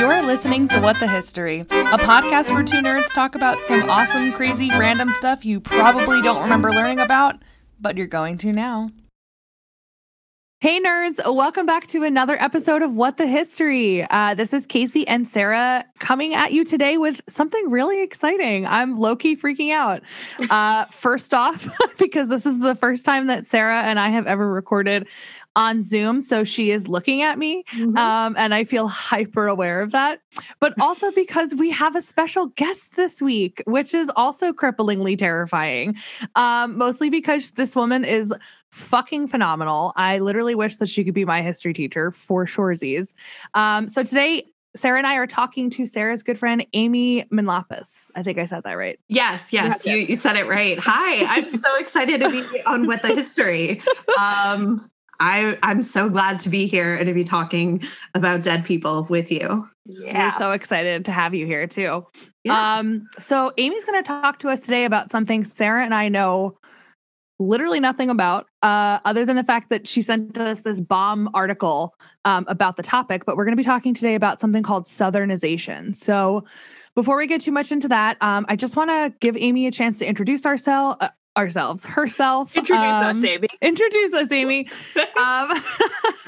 You're listening to What the History, a podcast where two nerds talk about some awesome, crazy, random stuff you probably don't remember learning about, but you're going to now. Hey, nerds, welcome back to another episode of What the History. Uh, this is Casey and Sarah coming at you today with something really exciting. I'm low key freaking out. Uh, first off, because this is the first time that Sarah and I have ever recorded on Zoom. So she is looking at me. Mm-hmm. Um, and I feel hyper aware of that. But also because we have a special guest this week, which is also cripplingly terrifying. Um, mostly because this woman is fucking phenomenal. I literally wish that she could be my history teacher for surezies. Um, so today, Sarah and I are talking to Sarah's good friend, Amy Manlapis. I think I said that right. Yes, yes, you, you said it right. Hi, I'm so excited to be on What the History. Um, I, I'm so glad to be here and to be talking about dead people with you. Yeah. We're so excited to have you here too. Yeah. Um, so Amy's going to talk to us today about something Sarah and I know literally nothing about, uh, other than the fact that she sent us this bomb article um, about the topic. But we're going to be talking today about something called Southernization. So, before we get too much into that, um, I just want to give Amy a chance to introduce ourselves. Uh, ourselves, herself. Introduce um, us, Amy. Introduce us, Amy. um,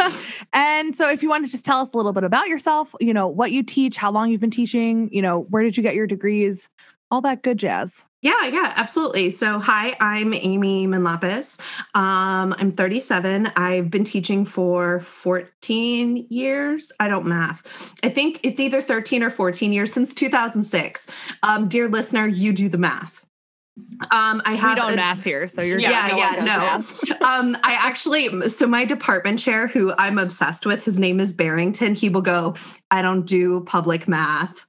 and so, if you want to just tell us a little bit about yourself, you know, what you teach, how long you've been teaching, you know, where did you get your degrees, all that good jazz. Yeah, yeah, absolutely. So, hi, I'm Amy Manlapis. Um, I'm 37. I've been teaching for 14 years. I don't math. I think it's either 13 or 14 years since 2006. Um, dear listener, you do the math. Um, I have we don't a, math here, so you're yeah, no yeah, no. um, I actually so my department chair, who I'm obsessed with, his name is Barrington. He will go. I don't do public math.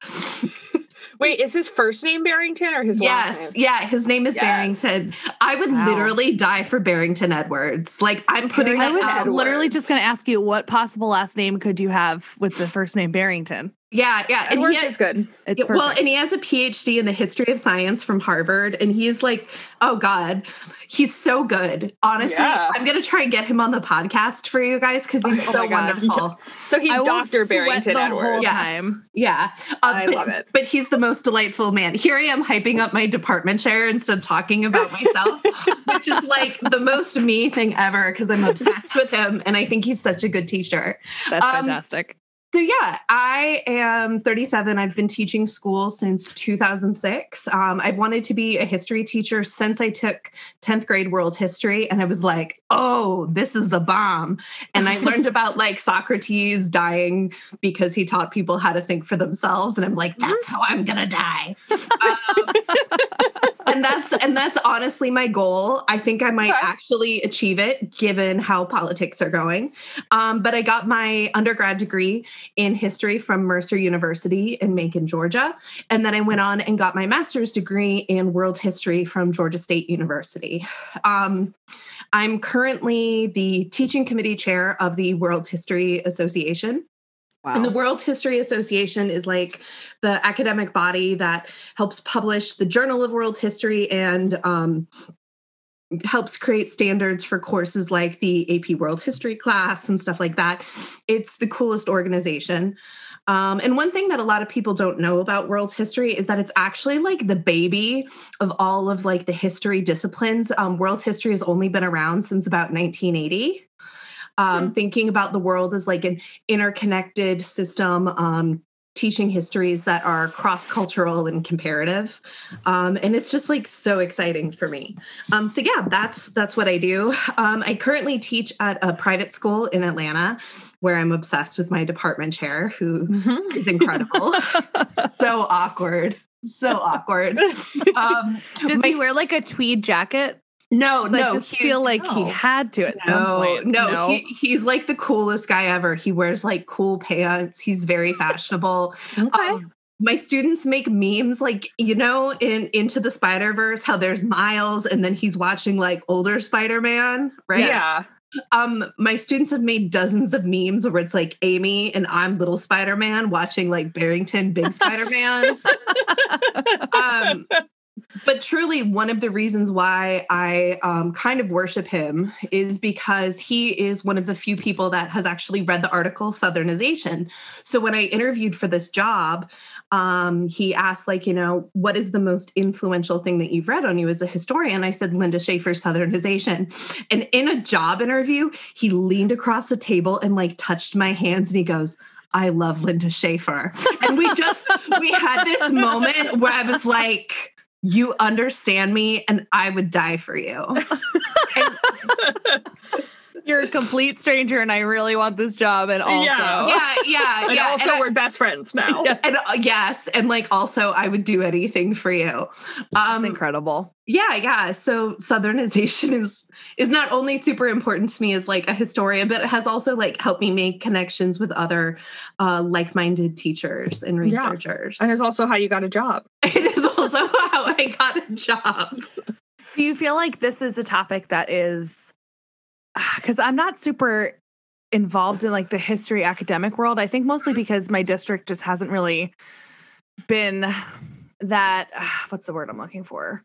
Wait, is his first name Barrington or his last name? yes, yeah, his name is yes. Barrington. I would wow. literally die for Barrington Edwards. Like I'm putting. I was literally just going to ask you what possible last name could you have with the first name Barrington. Yeah, yeah. And Edwards he has, is good. It's well, and he has a PhD in the history of science from Harvard. And he's like, oh God, he's so good. Honestly, yeah. I'm gonna try and get him on the podcast for you guys because he's oh so wonderful. Yeah. So he's Dr. Barrington Edwards. Yes. Yeah. Um, I but, love it. But he's the most delightful man. Here I am hyping up my department chair instead of talking about myself, which is like the most me thing ever because I'm obsessed with him and I think he's such a good teacher. That's um, fantastic. So, yeah, I am 37. I've been teaching school since 2006. Um, I've wanted to be a history teacher since I took 10th grade world history. And I was like, oh, this is the bomb. And I learned about like Socrates dying because he taught people how to think for themselves. And I'm like, that's how I'm going to die. Um, and that's and that's honestly my goal. I think I might okay. actually achieve it given how politics are going. Um, but I got my undergrad degree in history from Mercer University in Macon, Georgia, and then I went on and got my master's degree in world history from Georgia State University. Um, I'm currently the teaching committee chair of the World History Association. Wow. And the World History Association is like the academic body that helps publish the Journal of World History and um, helps create standards for courses like the AP World History class and stuff like that. It's the coolest organization. Um, and one thing that a lot of people don't know about world history is that it's actually like the baby of all of like the history disciplines. Um, world history has only been around since about 1980 um, mm-hmm. thinking about the world as like an interconnected system um, teaching histories that are cross-cultural and comparative. Um, and it's just like so exciting for me. Um, so yeah that's that's what i do. Um, i currently teach at a private school in atlanta where i'm obsessed with my department chair who mm-hmm. is incredible. So awkward. So awkward. Um, does he wear like a tweed jacket no, no, I just feel like no. he had to at no, some point. No, no. He, he's like the coolest guy ever. He wears like cool pants. He's very fashionable. okay. Um, my students make memes like you know in into the spider verse how there's miles and then he's watching like older spider-man right yeah um my students have made dozens of memes where it's like amy and i'm little spider-man watching like barrington big spider-man um but truly, one of the reasons why I um, kind of worship him is because he is one of the few people that has actually read the article Southernization. So when I interviewed for this job, um, he asked, like, you know, what is the most influential thing that you've read on you as a historian? I said, Lynda Shaffer's Southernization. And in a job interview, he leaned across the table and like touched my hands and he goes, I love Lynda Shaffer. And we just, we had this moment where I was like, you understand me and I would die for you. And, You're a complete stranger, and I really want this job. And also, Yeah. yeah, yeah, And yeah. also, and we're best friends now. Yes. and, uh, yes, and like also, I would do anything for you. that's Um, incredible. yeah, yeah. So Southernization is is not only super important to me as like a historian, but it has also like helped me make connections with other uh, like minded teachers and Yeah. researchers. And it's also how you got a job. it is also how I got a job. Do you feel like this is a topic that is because I'm not super involved in like the history academic world? I think mostly because my district just hasn't really been that what's the word I'm looking for?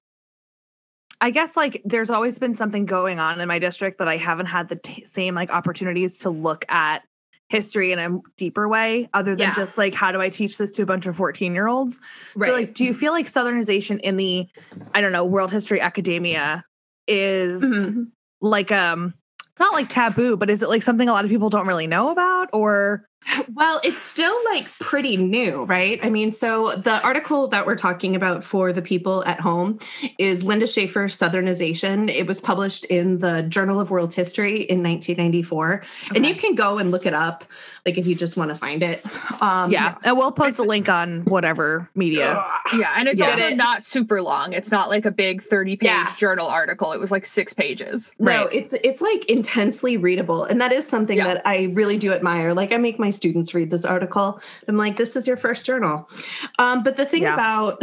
I guess like there's always been something going on in my district that I haven't had the t- same like opportunities to look at history in a deeper way other than Yeah. just like how do I teach this to a bunch of 14 year olds? So like do you feel like southernization in the I don't know, world history academia is Mhm. like um not like taboo, but is it like something a lot of people don't really know about or Well, it's still like pretty new, right? I mean, so the article that we're talking about for the people at home is Lynda Shaffer's Southernization. It was published in the Journal of World History in 1994. And you can go and look it up, like if you just want to find it. Um, yeah, and we'll post a link on whatever media. Yeah. And it's Get also it? not super long. It's not like a big 30 page Yeah. journal article. It was like six pages. No, Right. it's it's like intensely readable, and that is something Yeah. that I really do admire. Like I make my students read this article. I'm like, this is your first journal. Um, but the thing Yeah. about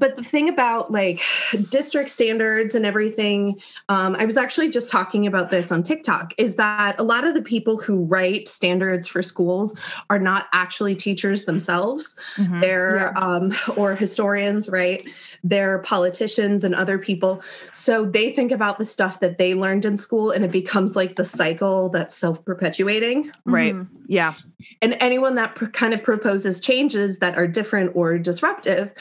but the thing about like district standards and everything, um, I was actually just talking about this on TikTok, is that a lot of the people who write standards for schools are not actually teachers themselves Mhm. they're um, or historians right they're politicians and other people so they think about the stuff that they learned in school and it becomes like the cycle that's self-perpetuating Right. Mhm. Yeah. and anyone that pr- kind of proposes changes that are different or disruptive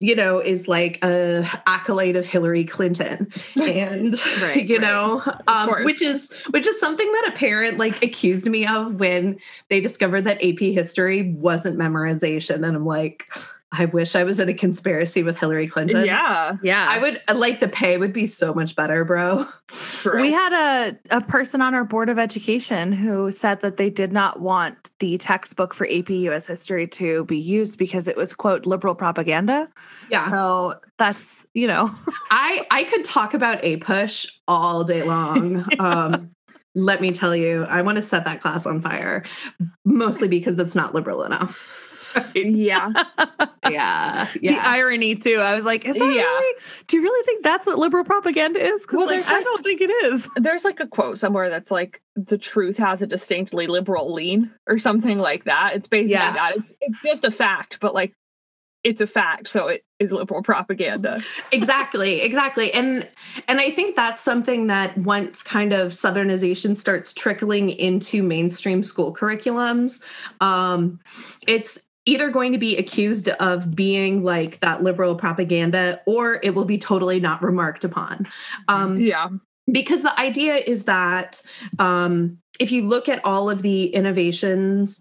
you know is like a accolade of hillary clinton. And Right, you right. know um, which is which is something that a parent like accused me of when they discovered that ap history wasn't memorization. And i'm like i wish i was in a conspiracy with hillary clinton Yeah. Yeah. i would like the pay would be so much better bro True. We had a, a person on our board of education who said that they did not want the textbook for AP US history to be used because it was, quote, liberal propaganda. yeah So that's, you know, i i could talk about APUSH all day long um let me tell you i want to set that class on fire mostly because it's not liberal enough yeah. yeah the irony too. I was like, is that Yeah. really, do you really think that's what liberal propaganda is? Because Well, like, there's I don't think it is. There's like a quote somewhere that's like the truth has a distinctly liberal lean or something like that. It's basically Yes. that. It's it's just a fact, but like it's a fact, so it is liberal propaganda. exactly exactly and and i think that's something that once kind of southernization starts trickling into mainstream school curriculums um it's either going to be accused of being like that liberal propaganda or it will be totally not remarked upon um Yeah. because the idea is that um, if you look at all of the innovations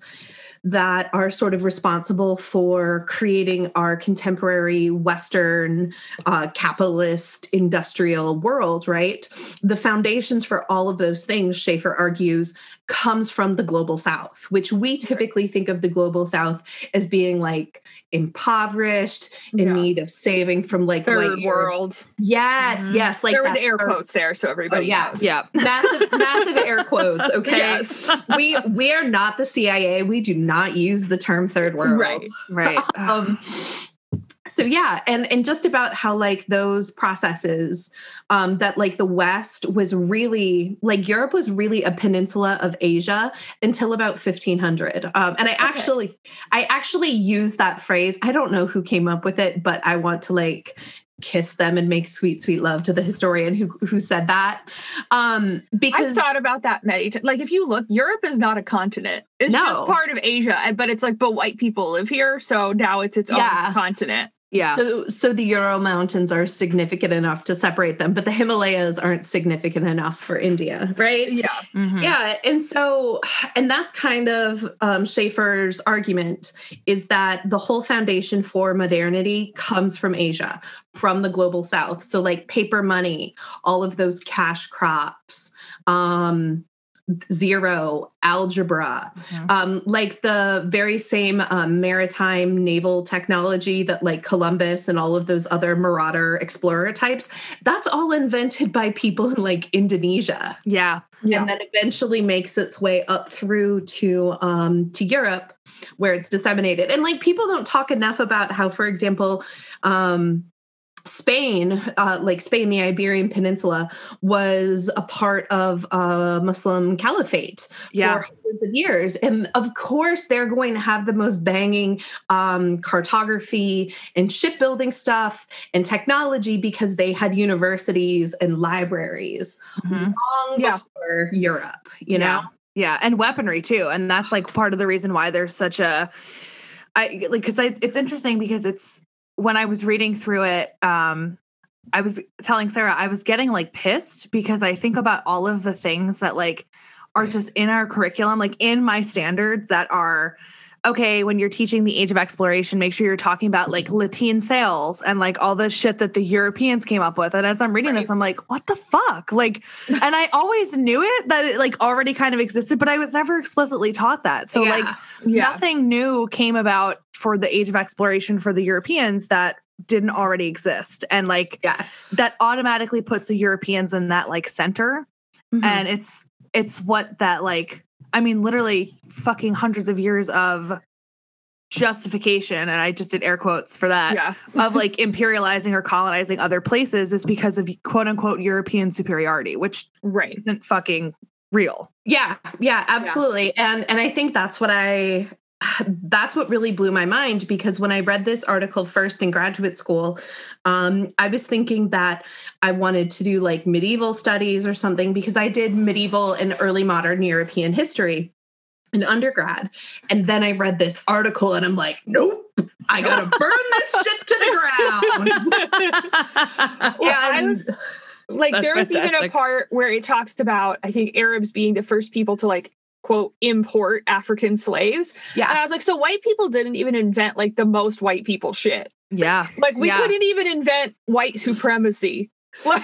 that are sort of responsible for creating our contemporary Western uh, capitalist industrial world, right? The foundations for all of those things, Shaffer argues, comes from the global South, which we typically think of the global South as being like impoverished, in Yeah. need of saving from like Third white Europe. world. Yes, Mhm. yes. Like there was air third- quotes there, so everybody Oh, yeah. knows. Yeah. massive massive air quotes okay Yes. we we are not the cia we do not use the term third world Right. Right. um so yeah and and just about how like those processes um that like the west was really like europe was really a peninsula of asia until about 1500 um and i actually i actually use that phrase i don't know who came up with it but i want to like kiss them and make sweet sweet love to the historian who who said that um because I've thought about that many times. Like, if you look, Europe is not a continent. It's just part of Asia, but it's like, but white people live here, so now it's its Yeah. own continent. Yeah. So, so the Ural Mountains are significant enough to separate them, but the Himalayas aren't significant enough for India, right? Yeah, Mhm. Yeah, and so, and that's kind of um, Shaffer's argument is that the whole foundation for modernity comes from Asia, from the global South. So, like paper money, all of those cash crops, um, zero, algebra, Mhm. um, like the very same um, maritime naval technology that like Columbus and all of those other marauder explorer types, that's all invented by people in like Indonesia Yeah. yeah. and then eventually makes its way up through to um to Europe where it's disseminated. And like people don't talk enough about how for example um Spain, uh, like Spain, the Iberian Peninsula, was a part of a Muslim caliphate Yeah. for hundreds of years. And of course, they're going to have the most banging um, cartography and shipbuilding stuff and technology because they had universities and libraries Mhm. long Yeah. before Europe, you Yeah. know? Yeah, and weaponry too, and that's like part of the reason why there's such a, I like because it's interesting because it's when I was reading through it, um, I was telling Sarah I was getting like pissed because I think about all of the things that like are just in our curriculum, like in my standards that are okay when you're teaching the age of exploration make sure you're talking about like lateen sails and like all the shit that the europeans came up with and as i'm reading this i'm like what the fuck like and i always knew it that it like already kind of existed but i was never explicitly taught that so Yeah. like yeah. nothing new came about for the age of exploration for the europeans that didn't already exist and like Yes. that automatically puts the europeans in that like center Mhm. and it's it's what that like i mean literally fucking hundreds of years of justification and i just did air quotes for that yeah. of like imperializing or colonizing other places is because of quote unquote european superiority which Right. isn't fucking real Yeah, yeah, absolutely. And and I think that's what I that's what really blew my mind because when I read this article first in graduate school, um, I was thinking that I wanted to do like medieval studies or something because I did medieval and early modern European history in undergrad. And then I read this article and I'm like, nope, I gotta burn this shit to the ground. Well, And- like, That's there was even a part where it talks about, I think, Arabs being the first people to like quote import African slaves. And yeah. I was like, so white people didn't even invent like the most white people shit. yeah Like we Yeah. couldn't even invent white supremacy. Like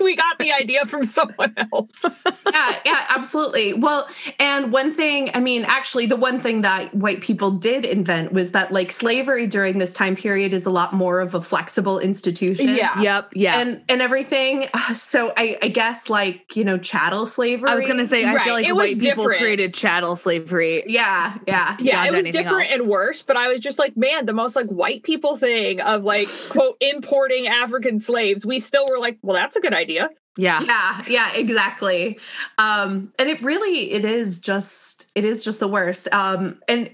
we got the idea from someone else. yeah, yeah, absolutely. Well, and one thing, I mean, actually, the one thing that white people did invent was that like slavery during this time period is a lot more of a flexible institution. Yeah. yep yeah And and everything. Uh, So I, I guess like, you know, chattel slavery. i was gonna say i Right, feel like it was white people different. created chattel slavery Yeah, yeah. Yeah, it was different else. and worse, but I was just like, man, the most like white people thing of like quote importing African slaves. We still were like, well, that's a good idea. yeah. Yeah yeah exactly. Um and it really it is just it is just the worst. Um and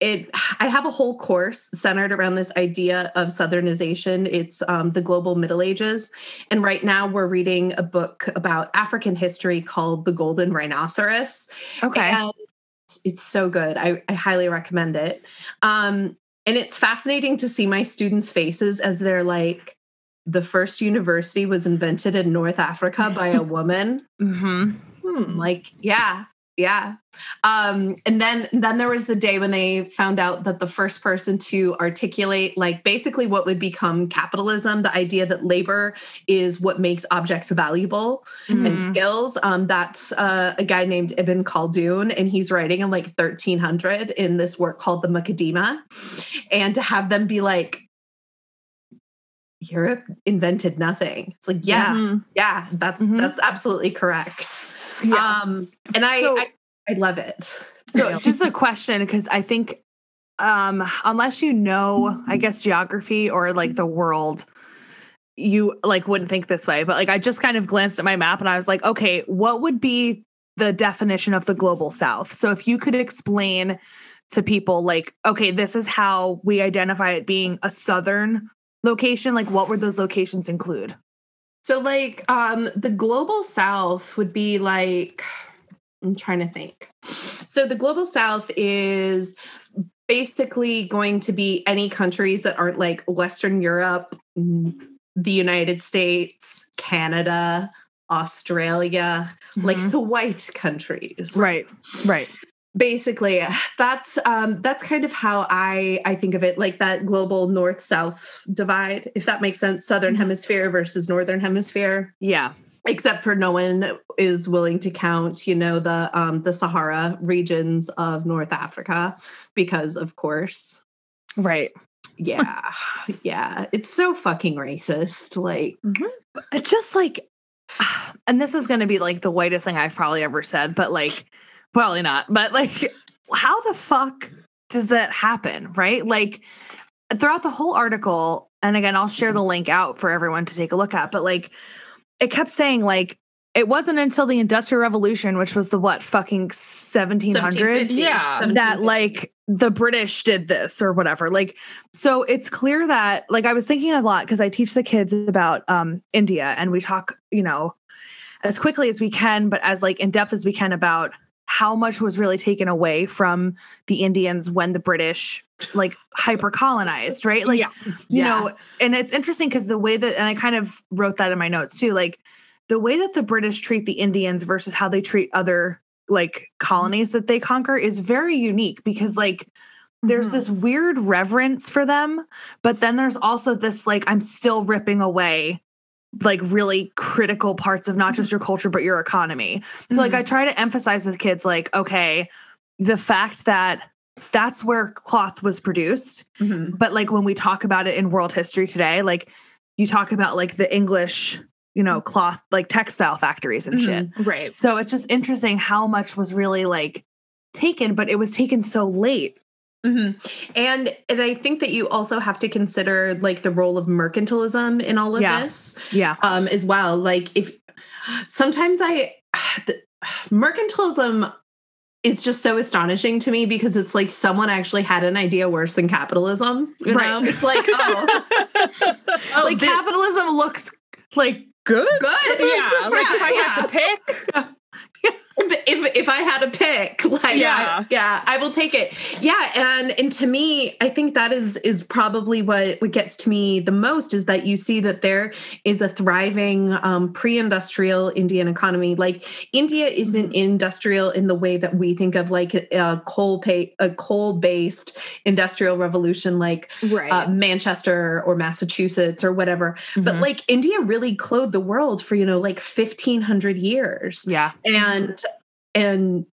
it i have a whole course centered around this idea of southernization it's um the global middle ages. And right now we're reading a book about african history called the golden rhinoceros. Okay. And it's, it's so good. I, I highly recommend it. Um and it's fascinating to see my students faces as they're like the first university was invented in north africa by a woman mm-hmm Hmm. like yeah yeah um and then then there was the day when they found out that the first person to articulate like basically what would become capitalism the idea that labor is what makes objects valuable and Mhm. skills um that's uh, a guy named ibn khaldun and he's writing in like 1300 in this work called the muqaddimah and to have them be like Europe invented nothing. It's like, yes, Mhm. yeah, that's Mhm. that's absolutely correct. Yeah. Um, and I, So- I I love it. So just a question because I think um unless you know i guess geography or like the world you like wouldn't think this way but like i just kind of glanced at my map and i was like okay what would be the definition of the global south so if you could explain to people like okay this is how we identify it being a southern location like what would those locations include So like um the global south would be like I'm trying to think. So the global south is basically going to be any countries that aren't like Western Europe, mm, the United States, Canada, Australia, like Mhm. the white countries. right right Basically, that's um that's kind of how I I think of it like that global north south divide if that makes sense. Southern hemisphere versus northern hemisphere. Yeah. Except for no one is willing to count you know the um the sahara regions of north africa because of course. Right. Yeah. Yeah. It's so fucking racist like it's just like and this is going to be like the whitest thing i've probably ever said but like probably not but like how the fuck does that happen right like throughout the whole article and again i'll share the link out for everyone to take a look at but like it kept saying like it wasn't until the industrial revolution which was the what fucking 1700s Yeah. that like the British did this or whatever. Like, so it's clear that like I was thinking a lot because I teach the kids about um India and we talk, you know, as quickly as we can, but as like in depth as we can about how much was really taken away from the Indians when the British like hyper colonized, right? Like, yeah. you Yeah. know, and it's interesting because the way that, and I kind of wrote that in my notes too, like the way that the British treat the Indians versus how they treat other like colonies that they conquer is very unique because like there's Mhm. this weird reverence for them, but then there's also this like I'm still ripping away like really critical parts of not just your culture but your economy. So like I try to emphasize with kids like okay, the fact that that's where cloth was produced Mhm. but like when we talk about it in world history today like you talk about like the english you know cloth like textile factories and shit Right. so it's just interesting how much was really like taken but it was taken so late Mhm. and and i think that you also have to consider like the role of mercantilism in all of Yeah. this yeah um as well like if sometimes i the, mercantilism is just so astonishing to me because it's like someone actually had an idea worse than capitalism you Right. know? it's like oh, oh like capitalism looks like good good yeah. Like if I yeah. had to pick, if, if I had a pick, like Yeah. yeah, yeah, I will take it. Yeah, and and to me, I think that is is probably what what gets to me the most is that you see that there is a thriving um, pre-industrial Indian economy. Like India isn't industrial in the way that we think of like a coal pay a coal based industrial revolution, like right. uh, Manchester or Massachusetts or whatever. But Mhm. like India really clothed the world for you know like fifteen hundred years yeah and and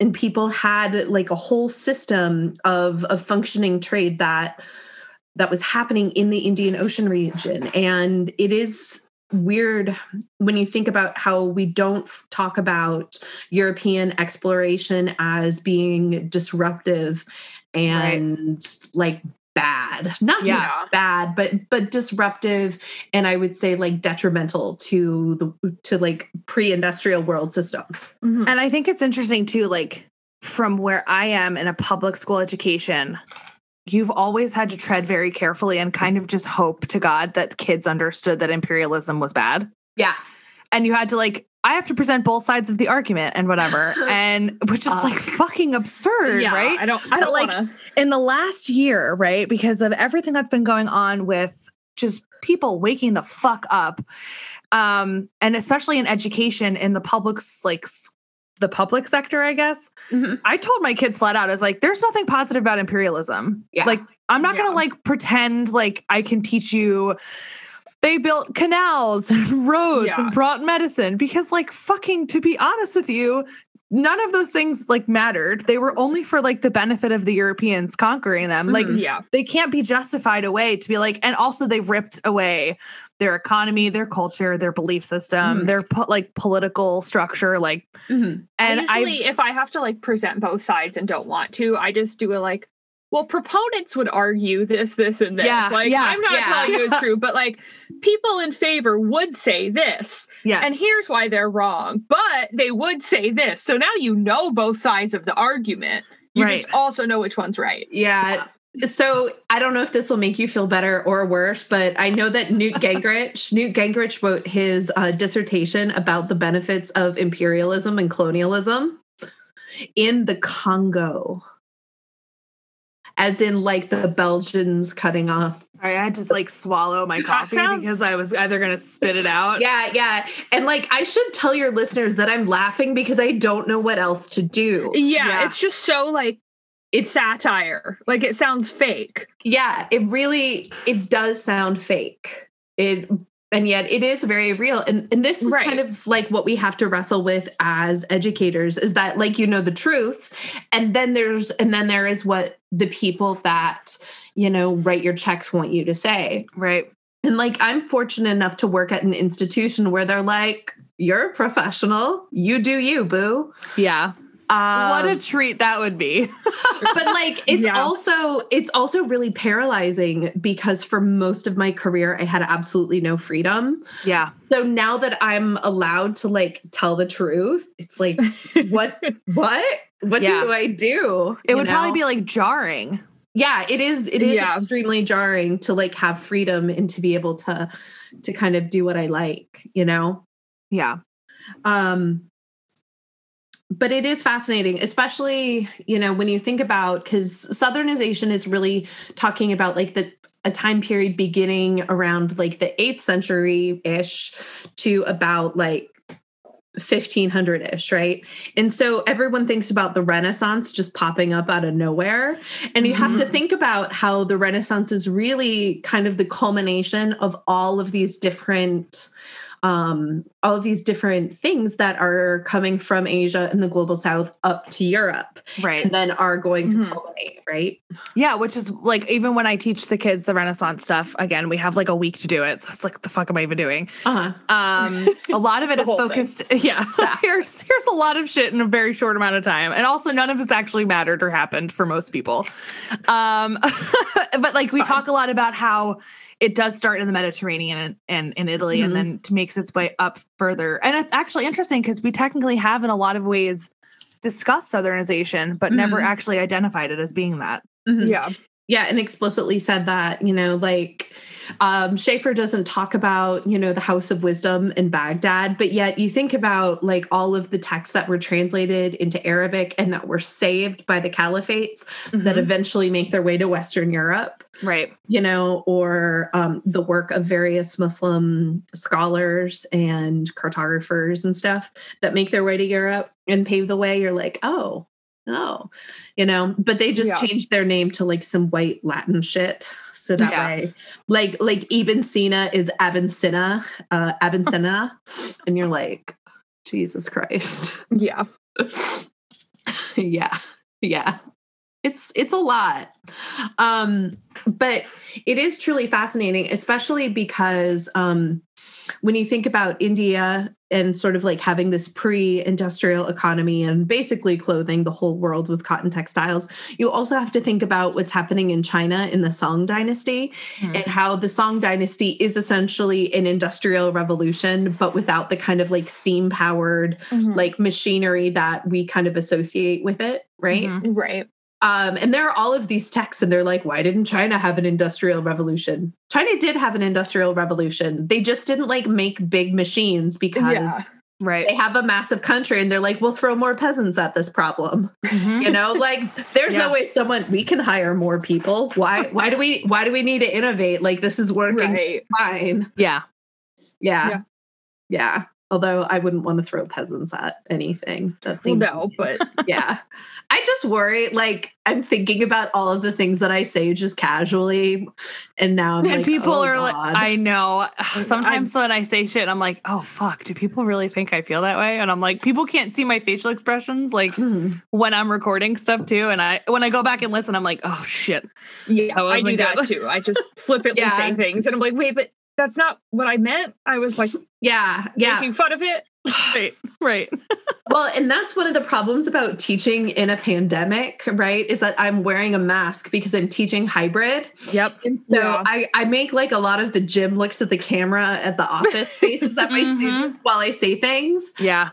and people had like a whole system of of functioning trade that that was happening in the Indian Ocean region. And it is weird when you think about how we don't talk about European exploration as being disruptive and like bad not Yeah. just bad but but disruptive and i would say like detrimental to the to like pre-industrial world systems Mhm. And I think it's interesting too, like from where I am in a public school education, you've always had to tread very carefully and kind of just hope to God that kids understood that imperialism was bad. yeah And you had to like, I have to present both sides of the argument and whatever. And which is Uh, like fucking absurd, yeah, right? I don't. I don't like, want to. In the last year, right? Because of everything that's been going on with just people waking the fuck up. Um, and especially in education in the public's like the public sector, I guess. Mhm. I told my kids flat out, I was like, there's nothing positive about imperialism. Yeah. Like, I'm not Yeah. gonna like pretend like I can teach you they built canals and roads Yeah. and brought medicine because like fucking to be honest with you none of those things like mattered they were only for like the benefit of the europeans conquering them like Mhm. Yeah. they can't be justified away to be like and also they've ripped away their economy their culture their belief system Mhm. their po- like political structure like Mhm. and I usually, I if I have to like present both sides and don't want to, I just do a like, well, proponents would argue this, this, and this. Yeah, like, yeah, I'm not yeah. telling you it's true, but like people in favor would say this. Yes. And here's why they're wrong. But they would say this. So now you know both sides of the argument. You Right. just also know which one's right. Yeah. So I don't know if this will make you feel better or worse, but I know that Newt Gingrich, Newt Gingrich wrote his uh, dissertation about the benefits of imperialism and colonialism in the Congo, as in like the Belgians cutting off. Sorry, I had to like swallow my coffee sounds- because I was either gonna spit it out. Yeah, yeah, and like I should tell your listeners that I'm laughing because I don't know what else to do. Yeah, Yeah. it's just so like It's satire. Like it sounds fake. yeah it really it does sound fake it and yet it is very real and and this is Right. kind of like what we have to wrestle with as educators is that like you know the truth and then there's and then there is what the people that you know write your checks want you to say Right. and like i'm fortunate enough to work at an institution where they're like you're a professional you do you boo Yeah. Um, what a treat that would be. but like it's Yeah. also it's also really paralyzing because for most of my career i had absolutely no freedom yeah. so now that i'm allowed to like tell the truth it's like what what what Yeah. do i do It You would probably be like jarring. yeah it is it is Yeah. extremely jarring to like have freedom and to be able to to kind of do what i like you know Yeah. um but it is fascinating especially you know when you think about because southernization is really talking about like the a time period beginning around like the 8th century ish to about like 1500ish right? And so everyone thinks about the renaissance just popping up out of nowhere. And you have to mm-hmm. think about how the renaissance is really kind of the culmination of all of these different um, all of these different things that are coming from Asia and the global south up to Europe Right. and then are going to Mhm. culminate, right? Yeah, which is like even when I teach the kids the Renaissance stuff, again, we have like a week to do it. So it's like, the fuck am I even doing? Uh-huh. Um, a lot of it is whole thing. focused. Yeah, here's here's a lot of shit in a very short amount of time, and also none of this actually mattered or happened for most people. Um, but like we talk a lot about how it does start in the Mediterranean and, and in Italy, Mhm. and then makes its way up further. And it's actually interesting because we technically have, in a lot of ways, discussed Southernization, but never Mhm. actually identified it as being that. Mhm. Yeah. Yeah, and explicitly said that, you know, like um Shaffer doesn't talk about, you know, the House of Wisdom in Baghdad, but yet you think about like all of the texts that were translated into Arabic and that were saved by the caliphates that Mhm. eventually make their way to Western Europe. right. you know, or um, the work of various Muslim scholars and cartographers and stuff that make their way to Europe and pave the way. You're like, oh, oh, you know, but they just Yeah. changed their name to like some white Latin shit. So that Yeah. way, like, like Ibn Sina is Avicenna, uh, Avicenna, and you're like, Jesus Christ. Yeah. yeah yeah it's it's a lot um but it is truly fascinating especially because um when you think about india and sort of like having this pre-industrial economy and basically clothing the whole world with cotton textiles you also have to think about what's happening in china in the song dynasty Hmm. and how the Song Dynasty is essentially an industrial revolution, but without the kind of like steam powered Mhm. like machinery that we kind of associate with it, right? Mhm. right. Um, and there are all of these texts, and they're like, why didn't China have an industrial revolution? China did have an industrial revolution. They just didn't like make big machines because Yeah. Right. they have a massive country and they're like, we'll throw more peasants at this problem. Mhm. You know, like there's Yeah. no way someone we can hire more people. Why why do we why do we need to innovate? Like this is working Right. fine. Yeah. Yeah. Yeah. Yeah. Although I wouldn't want to throw peasants at anything. That Well, no, but yeah. I just worry, like I'm thinking about all of the things that I say just casually, and now I'm and like, people oh, are like, I know. Sometimes when I say shit, I'm like, oh fuck, do people really think I feel that way? And I'm like, people can't see my facial expressions like Hmm. when I'm recording stuff too. And I when I go back and listen, I'm like, oh shit. yeah, That I do wasn't that good. too. I just flippantly Yeah. say things and I'm like, wait, but that's not what I meant. I was like yeah, yeah. making fun of it. right, right. well, and that's one of the problems about teaching in a pandemic, right? Is that I'm wearing a mask because I'm teaching hybrid. Yep. And so Yeah. I, I make like a lot of the Jim looks at the camera at the office faces at my Mhm. students while I say things. Yeah.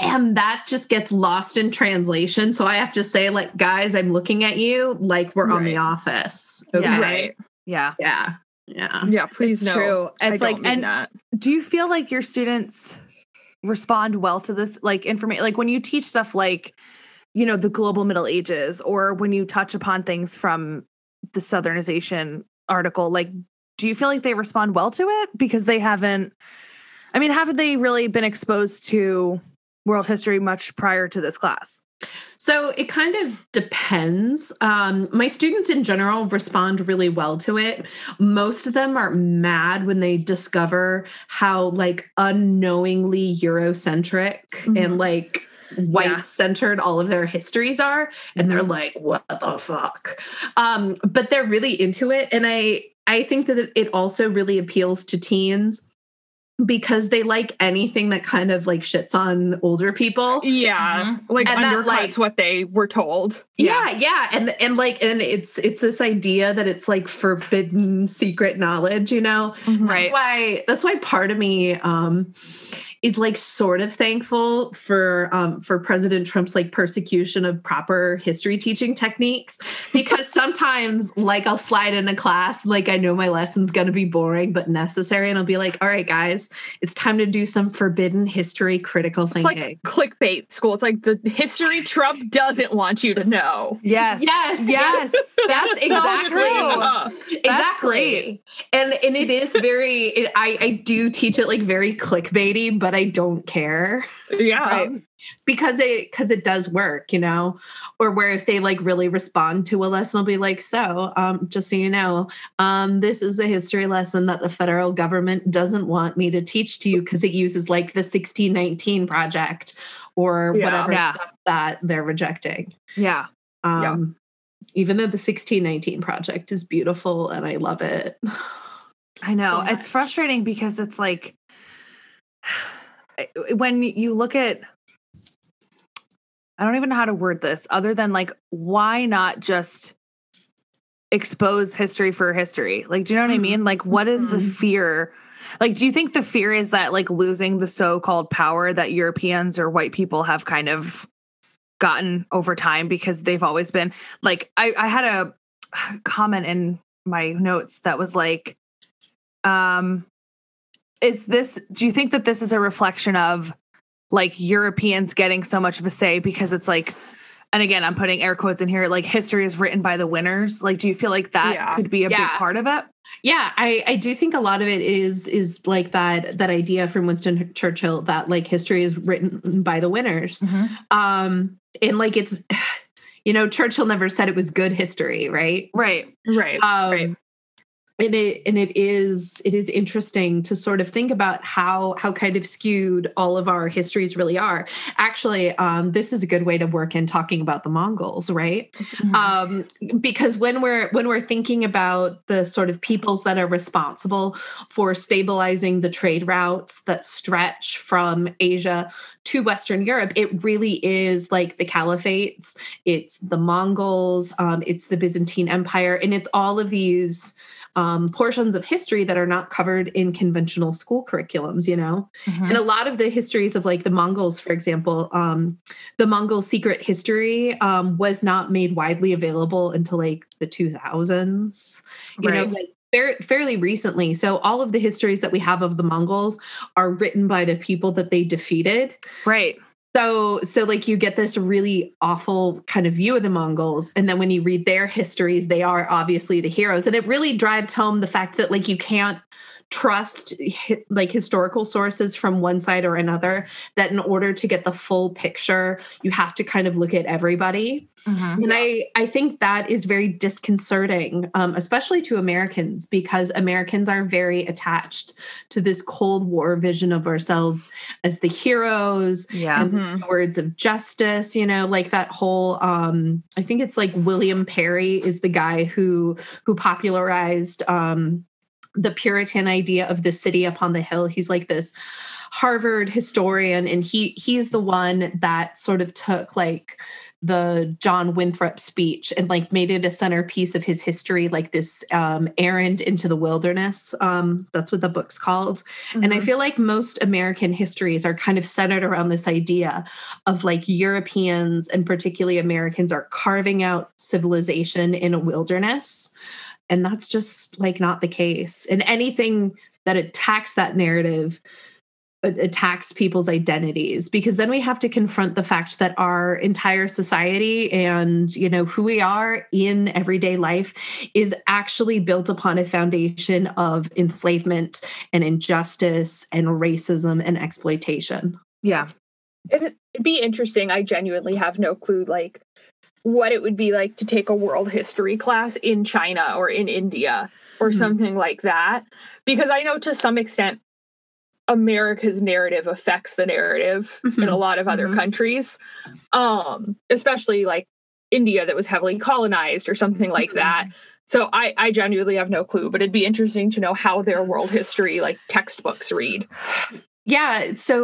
And that just gets lost in translation. So I have to say, like, guys, I'm looking at you like we're on the Right. office. Yeah. Okay. Right. Yeah. Yeah. Yeah. Yeah. Please It's no. true. I It's don't like mean and that. do you feel like your students respond well to this like information like when you teach stuff like you know the global middle ages or when you touch upon things from the southernization article like do you feel like they respond well to it? Because they haven't i mean haven't they really been exposed to world history much prior to this class So it kind of depends. Um, my students in general respond really well to it. Most of them are mad when they discover how like unknowingly Eurocentric Mhm. and like white centered all of their histories are. And they're like, what the fuck? Um, but they're really into it. And I I think that it also really appeals to teens because they like anything that kind of like shits on older people. Yeah. Like And that, like- what they were told. yeah yeah and and like and it's it's this idea that it's like forbidden secret knowledge you know right that's why that's why part of me um is like sort of thankful for um for president trump's like persecution of proper history teaching techniques. Because sometimes like i'll slide in a class like i know my lesson's going to be boring but necessary and i'll be like all right guys it's time to do some forbidden history critical It's thinking. like clickbait school. It's like the history Trump doesn't want you to know. yes. Yes. Yes. That's so exactly. true. Uh, exactly and and it is very it, i i do teach it like very clickbaity but i don't care yeah. um, because it because it does work you know or where if they like really respond to a lesson i'll be like so um just so you know um this is a history lesson that the federal government doesn't want me to teach to you because it uses like the 1619 project or Yeah. whatever Yeah. stuff that they're rejecting yeah um Yeah. even though the 1619 project is beautiful and i love it I know. so it's frustrating because it's like when you look at I don't even know how to word this other than like why not just expose history for history? Like do you know what I Mhm. mean? Like what is the Mhm. fear? Like do you think the fear is that like losing the so-called power that Europeans or white people have kind of gotten over time because they've always been like I I had a comment in my notes that was like um is this do you think that this is a reflection of like Europeans getting so much of a say because it's like and again I'm putting air quotes in here like history is written by the winners like do you feel like that Yeah. could be a big part of it yeah i i do think a lot of it is is like that that idea from winston churchill that like history is written by the winners um and like it's you know churchill never said it was good history right right Right. um Right. And it and it is it is interesting to sort of think about how how kind of skewed all of our histories really are. Actually um this is a good way to work in talking about the mongols right? Um because when we're when we're thinking about the sort of peoples that are responsible for stabilizing the trade routes that stretch from asia to western europe it really is like the caliphates it's the mongols um, it's the byzantine empire and it's all of these um, portions of history that are not covered in conventional school curriculums you know? And a lot of the histories of like the mongols for example um, the mongol secret history um, was not made widely available until like the 2000s you know Right. like fair, fairly recently. So all of the histories that we have of the mongols are written by the people that they defeated. Right so so like you get this really awful kind of view of the mongols and then when you read their histories they are obviously the heroes and it really drives home the fact that like you can't trust like historical sources from one side or another that in order to get the full picture you have to kind of look at everybody. And I, I think that is very disconcerting, um, especially to Americans, because Americans are very attached to this Cold War vision of ourselves as the heroes yeah. and the words of justice, you know, like that whole um, I think it's like William Perry is the guy who who popularized um the Puritan idea of the city upon the hill. He's like this Harvard historian, and he he's the one that sort of took like the John Winthrop speech and like made it a centerpiece of his history, like this um, errand into the wilderness. Um, that's what the book's called. Mm-hmm. And I mm-hmm. feel like most American histories are kind of centered around this idea of like Europeans and particularly Americans are carving out civilization in a wilderness. And that's just like not the case. And anything that attacks that narrative attacks people's identities. Because then we have to confront the fact that our entire society and you know who we are in everyday life is actually built upon a foundation of enslavement and injustice and racism and exploitation. Yeah. It'd be interesting. I genuinely have no clue like what it would be like to take a world history class in china or in india or mm-hmm. something like that because i know to some extent America's narrative affects the narrative mm-hmm. in a lot of other mm-hmm. countries, um, especially like India that was heavily colonized or something like mm-hmm. that. So I, I genuinely have no clue, but it'd be interesting to know how their world history like textbooks read. Yeah. So,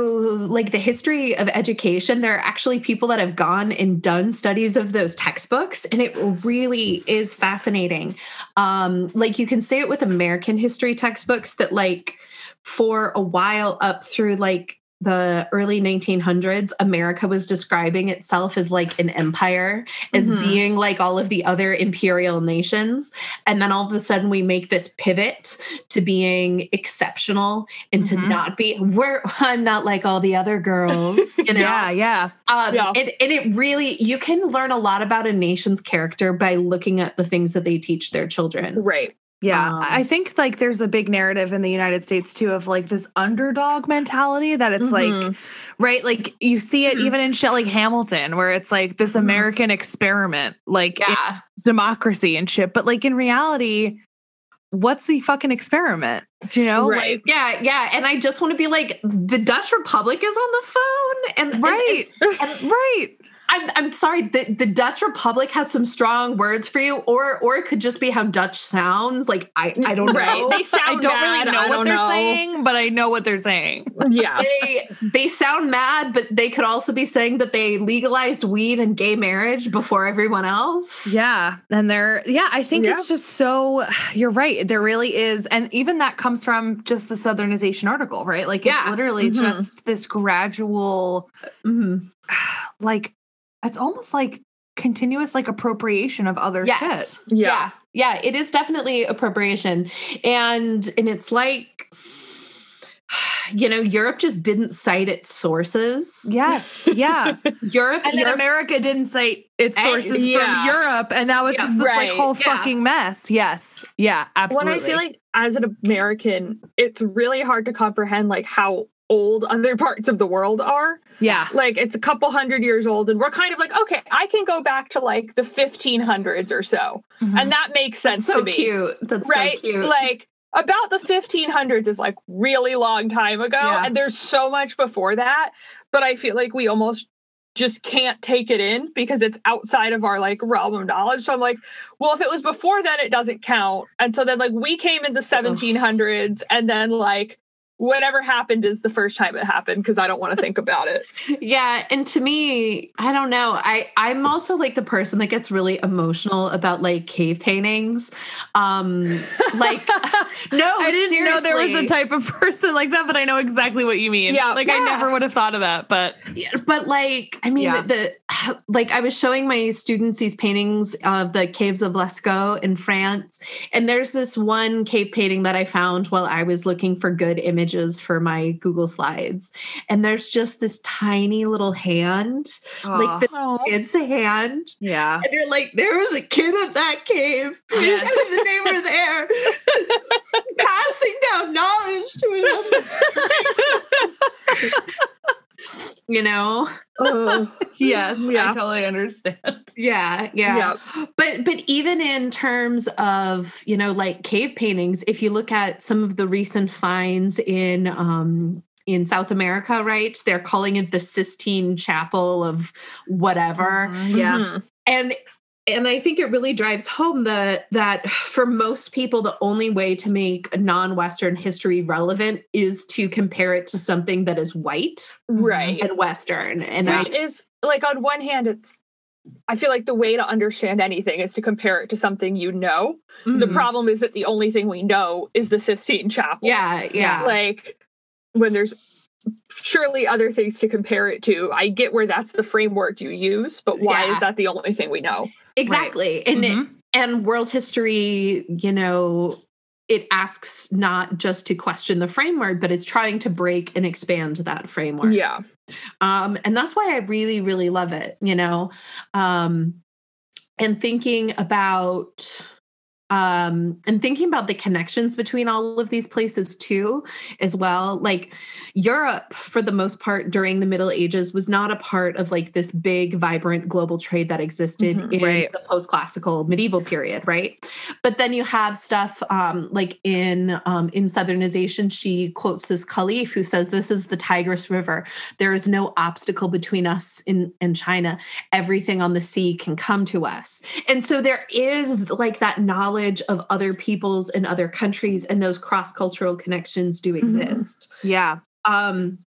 like the history of education, there are actually people that have gone and done studies of those textbooks, and it really is fascinating. Um, like, you can say it with American history textbooks that, like, for a while up through like the early 1900s, America was describing itself as like an empire, as mm-hmm. being like all of the other imperial nations. And then all of a sudden, we make this pivot to being exceptional and mm-hmm. to not be, we're not like all the other girls. You know? yeah, yeah. Um, yeah. And, and it really, you can learn a lot about a nation's character by looking at the things that they teach their children. Right. Yeah, um, I think like there's a big narrative in the United States too of like this underdog mentality that it's mm-hmm. like, right? Like you see it mm-hmm. even in shit like Hamilton, where it's like this mm-hmm. American experiment, like yeah. democracy and shit. But like in reality, what's the fucking experiment? Do you know? Right. Like, yeah, yeah. And I just want to be like, the Dutch Republic is on the phone, and right, and, and, right. I'm, I'm sorry, the, the Dutch Republic has some strong words for you, or or it could just be how Dutch sounds. Like I, I don't right. know. They sound I don't mad. really know what they're know. saying, but I know what they're saying. Yeah. they they sound mad, but they could also be saying that they legalized weed and gay marriage before everyone else. Yeah. And they're yeah, I think yeah. it's just so you're right. There really is. And even that comes from just the Southernization article, right? Like yeah. it's literally mm-hmm. just this gradual mm-hmm. like it's almost like continuous like appropriation of other yes. shit. Yeah. yeah. Yeah, it is definitely appropriation. And and it's like you know, Europe just didn't cite its sources. Yes. Yeah. Europe and then Europe, America didn't cite its sources yeah. from Europe. And that was yeah, just this right. like whole yeah. fucking mess. Yes. Yeah, absolutely. When I feel like as an American, it's really hard to comprehend like how old other parts of the world are. Yeah. Like it's a couple hundred years old and we're kind of like, okay, I can go back to like the 1500s or so. Mm-hmm. And that makes sense so to me. cute. That's right? so cute. Like about the 1500s is like really long time ago yeah. and there's so much before that, but I feel like we almost just can't take it in because it's outside of our like realm of knowledge. So I'm like, well, if it was before then, it doesn't count. And so then like we came in the 1700s and then like whatever happened is the first time it happened because I don't want to think about it. Yeah, and to me, I don't know. I I'm also like the person that gets really emotional about like cave paintings. Um like no, I didn't seriously. know there was a type of person like that, but I know exactly what you mean. Yeah, like yeah. I never would have thought of that, but yes, but like I mean yeah. the like I was showing my students these paintings of the caves of Lascaux in France, and there's this one cave painting that I found while I was looking for good images images for my Google Slides. And there's just this tiny little hand, Aww. like the kid's hand. Yeah. And you're like, there was a kid at that cave. Yes. and they were there passing down knowledge to another. You know oh yes yeah. i totally understand yeah, yeah yeah but but even in terms of you know like cave paintings if you look at some of the recent finds in um in South America, right? They're calling it the Sistine Chapel of whatever. Mm-hmm. Yeah. And and I think it really drives home that that for most people, the only way to make non-Western history relevant is to compare it to something that is white, right, and Western. And which I, is like on one hand, it's I feel like the way to understand anything is to compare it to something you know. Mm-hmm. The problem is that the only thing we know is the Sistine Chapel. Yeah, yeah. Like when there's surely other things to compare it to. I get where that's the framework you use, but why yeah. is that the only thing we know? Exactly. Right. And mm-hmm. and world history, you know, it asks not just to question the framework, but it's trying to break and expand that framework. Yeah. Um, and that's why I really, really love it, you know. Um, and thinking about um, and thinking about the connections between all of these places too, as well. Like Europe, for the most part, during the Middle Ages, was not a part of like this big, vibrant global trade that existed mm-hmm, in right. the post-classical medieval period, right? But then you have stuff um, like in um, in Southernization. She quotes this caliph who says, "This is the Tigris River. There is no obstacle between us in in China. Everything on the sea can come to us." And so there is like that knowledge knowledge of other peoples and other countries and those cross-cultural connections do mm-hmm. exist. Mm-hmm. Yeah. Um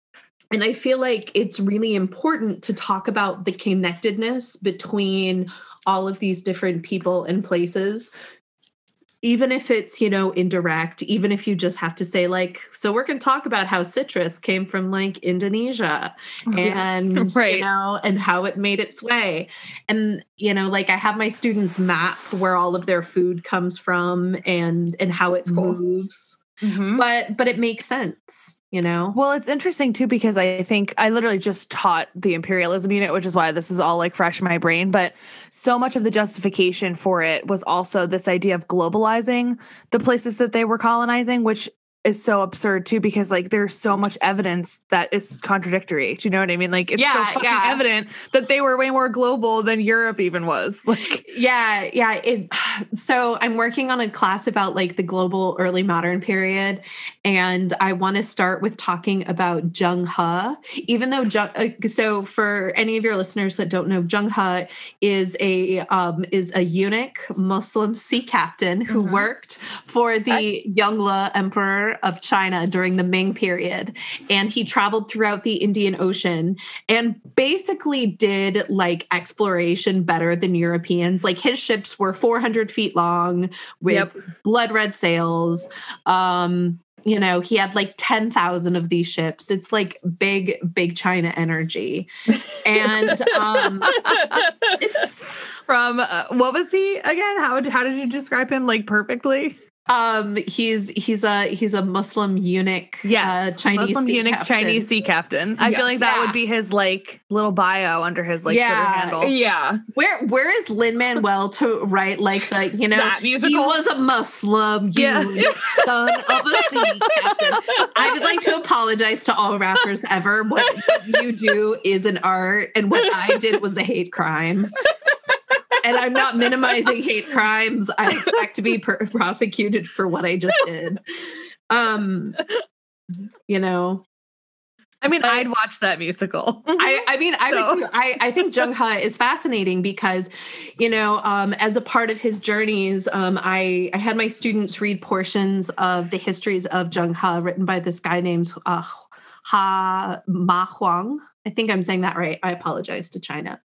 and I feel like it's really important to talk about the connectedness between all of these different people and places even if it's you know indirect even if you just have to say like so we're going to talk about how citrus came from like indonesia and right. you know and how it made its way and you know like i have my students map where all of their food comes from and and how it cool. moves mm-hmm. but but it makes sense you know? Well it's interesting too because i think i literally just taught the imperialism unit which is why this is all like fresh in my brain but so much of the justification for it was also this idea of globalizing the places that they were colonizing which is so absurd too because like there's so much evidence that is contradictory. Do you know what I mean? Like it's yeah, so fucking yeah. evident that they were way more global than Europe even was. Like yeah, yeah. It, so I'm working on a class about like the global early modern period, and I want to start with talking about Zheng He. Even though Zheng, uh, so for any of your listeners that don't know, Zheng He is a um, is a eunuch Muslim sea captain who mm-hmm. worked for the I- Yongle Emperor of China during the Ming period. And he traveled throughout the Indian Ocean and basically did like exploration better than Europeans. Like his ships were 400 feet long with yep. blood red sails. Um, you know, he had like 10,000 of these ships. It's like big, big China energy. And um, it's from uh, what was he again? How, how did you describe him like perfectly? Um, he's he's a he's a Muslim eunuch. Uh, yes, uh, Chinese Muslim eunuch, captain. Chinese sea captain. I yes. feel like that yeah. would be his like little bio under his like yeah. Twitter handle. Yeah. Where where is Lin Manuel to write like the you know that musical? he was a Muslim eunuch, yeah. son of a sea captain. I would like to apologize to all rappers ever. What you do is an art, and what I did was a hate crime and I'm not minimizing hate crimes. I expect to be per- prosecuted for what I just did. Um, you know, I mean, I'd watch that musical. I, I mean, I so. would too. I, I think Zheng He is fascinating because, you know, um, as a part of his journeys, um, I, I had my students read portions of the histories of Zheng He written by this guy named uh, Ha Ma Huang. I think I'm saying that right. I apologize to China.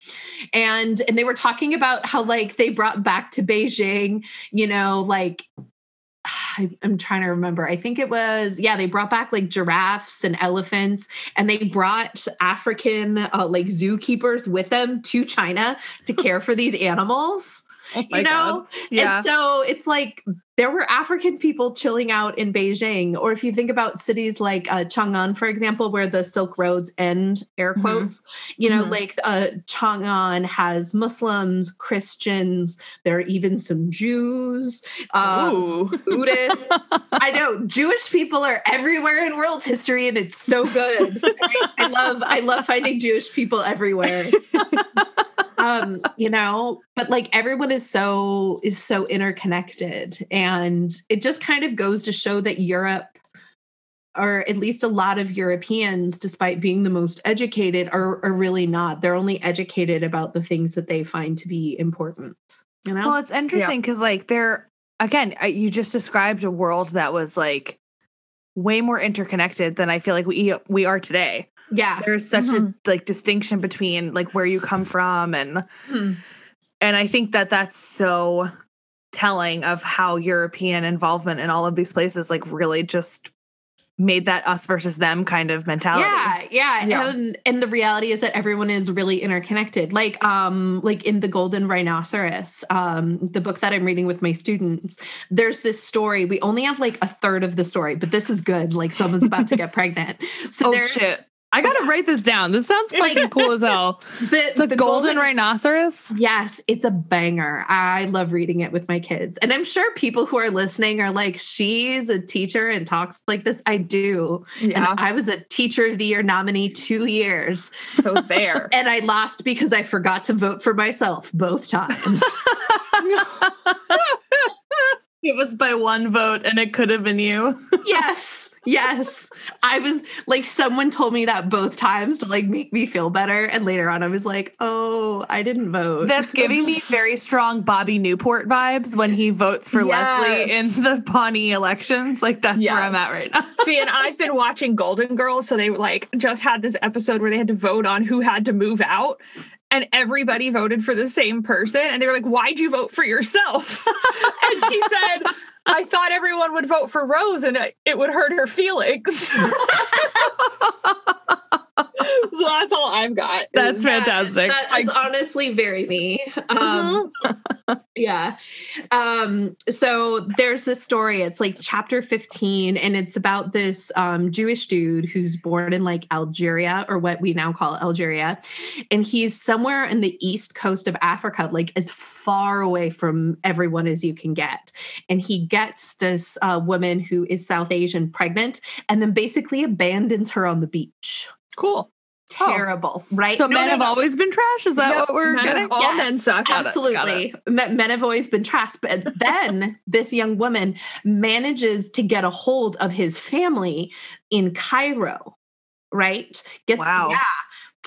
And and they were talking about how like they brought back to Beijing, you know, like I, am trying to remember. I think it was, yeah, they brought back like giraffes and elephants, and they brought African uh, like zookeepers with them to China to care for these animals. Oh you know? God. Yeah. And so it's like there were African people chilling out in Beijing. Or if you think about cities like uh, Chang'an, for example, where the Silk Roads end, air mm-hmm. quotes, mm-hmm. you know, mm-hmm. like uh, Chang'an has Muslims, Christians, there are even some Jews, um, Buddhists. I know Jewish people are everywhere in world history, and it's so good. I, I love, I love finding Jewish people everywhere. um, you know, but like everyone is so is so interconnected, and it just kind of goes to show that Europe or at least a lot of Europeans, despite being the most educated, are, are really not. They're only educated about the things that they find to be important. You know? Well, it's interesting because, like, they're again, you just described a world that was like way more interconnected than I feel like we we are today. yeah. There's such Mhm. a like distinction between like where you come from and Hmm. and I think that that's so telling of how European involvement in all of these places like really just made that us versus them kind of mentality. Yeah, yeah, Yeah. And and the reality is that everyone is really interconnected. Like um like in The Golden Rhinoceros, um the book that I'm reading with my students, there's this story. We only have like a third of the story, but this is good. Like someone's about to get pregnant. So Oh there shit. I gotta write this down. This sounds fucking cool as hell. the, It's a golden, rhinoceros. Yes, it's a banger. I love reading it with my kids. And I'm sure people who are listening are like, she's a teacher and talks like this. I do. Yeah. And I was a teacher of the year nominee two years. So there. And I lost because I forgot to vote for myself both times. It was by one vote and it could have been you. yes. Yes. I was like, someone told me that both times to like make me feel better. And later on, I was like, oh, I didn't vote. That's giving me very strong Bobby Newport vibes when he votes for Leslie in the Pawnee elections. Like that's where I'm at right now. See, and I've been watching Golden Girls, so they like just had this episode where they had to vote on who had to move out. And everybody voted for the same person. And they were like, Why'd you vote for yourself? and she said, I thought everyone would vote for Rose and it, it would hurt her feelings. so that's all I've got. That's fantastic. that- that's honestly very me. Um, yeah. Um, so there's this story. It's like chapter 15, and it's about this um, Jewish dude who's born in like Algeria or what we now call Algeria. And he's somewhere in the east coast of Africa, like as far away from everyone as you can get. And he gets this uh, woman who is South Asian pregnant and then basically abandons her on the beach. cool. Oh. Terrible, right? so No, men no, have no. always been trash. Is that what we're men- getting? all Yes, men suck. Got it, got Absolutely. Men, men have always been trash. But then this young woman manages to get a hold of his family in Cairo, right? Gets, Wow. Yeah.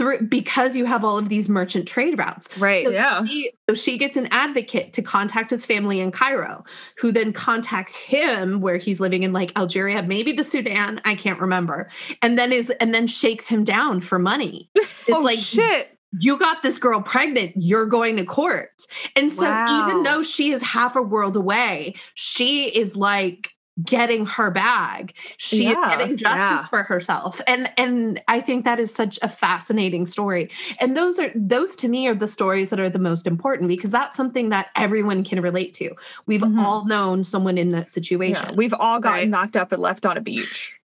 Through, because you have all of these merchant trade routes. Right. So yeah. She, so she gets an advocate to contact his family in Cairo, who then contacts him where he's living in like Algeria, maybe the Sudan, I can't remember, and then is and then shakes him down for money. It's oh like shit. you got this girl pregnant, you're going to court. And so Wow. even though she is half a world away, she is like getting her bag. She is getting justice yeah. for herself. And and I think that is such a fascinating story. And those are those to me are the stories that are the most important because that's something that everyone can relate to. We've Mhm. all known someone in that situation. Yeah, we've all gotten Right. knocked up and left on a beach.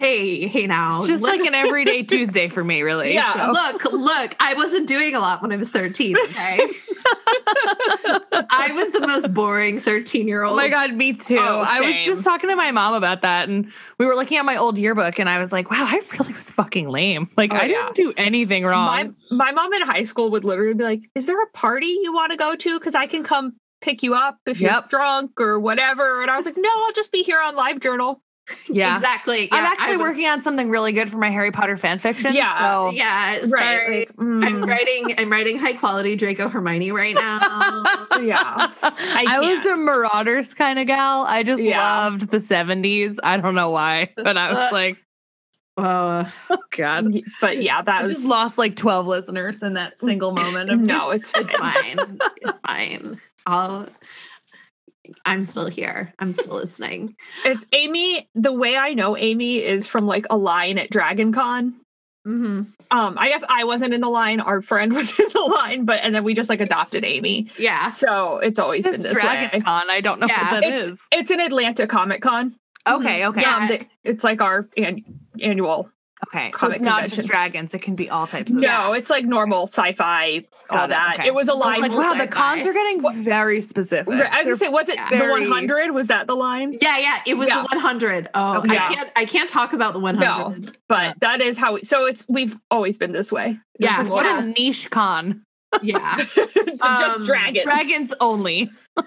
Hey, hey now. It's just like an everyday Tuesday for me, really. Yeah. So- look, look, I wasn't doing a lot when I was 13, okay? I was the most boring 13 year Oh old. my god, me too. Oh, I was just talking to my mom about that, and we were looking at my old yearbook, and I was like, "Wow, I really was fucking lame. Like, Oh, I yeah. didn't do anything wrong." my mom in high school would literally be like, "Is there a party you want to go to? Because I can come pick you up if you're drunk or whatever." And I was like, "No, I'll just be here on Live Journal." yeah, Exactly. I'm actually I was- working on something really good for my Harry Potter fan fiction. Yeah. so Yeah, sorry. Like, mm, I'm writing I'm writing high quality Draco Hermione right now. yeah. I, was a. Marauders kind of gal. I just Yeah. loved the 70s. I don't know why, but I was like, Uh, oh god. But yeah, that I was just lost like 12 listeners in that single moment. Of no. It's it's fine. it's fine. I'll I'm still here. I'm still listening. it's Amy. The way I know Amy is from like a line at Dragon Con. hmm Um, I guess I wasn't in the line. Our friend was in the line, but and then we just like adopted Amy. Yeah. So it's always This been this Dragon way. Con. I don't know Yeah, what that It's is. it's an Atlanta Comic Con. Okay, okay. Yeah. Um, the- it's like our an, annual. Okay, so it's not convention. just dragons; it can be all types of. No, it's like normal sci-fi, all it, that. okay. It was a I was line. like, wow, the sci-fi. cons are getting What- very specific. I was gonna say, was it Yeah. the 100? Was that the line? Yeah, yeah. It was Yeah. the 100. Oh, Okay. I can't I can't talk about the 100. But that is how. We, so it's we've always been this way. Yeah, This is what what- a niche con. Yeah. just Um, dragons. Dragons only.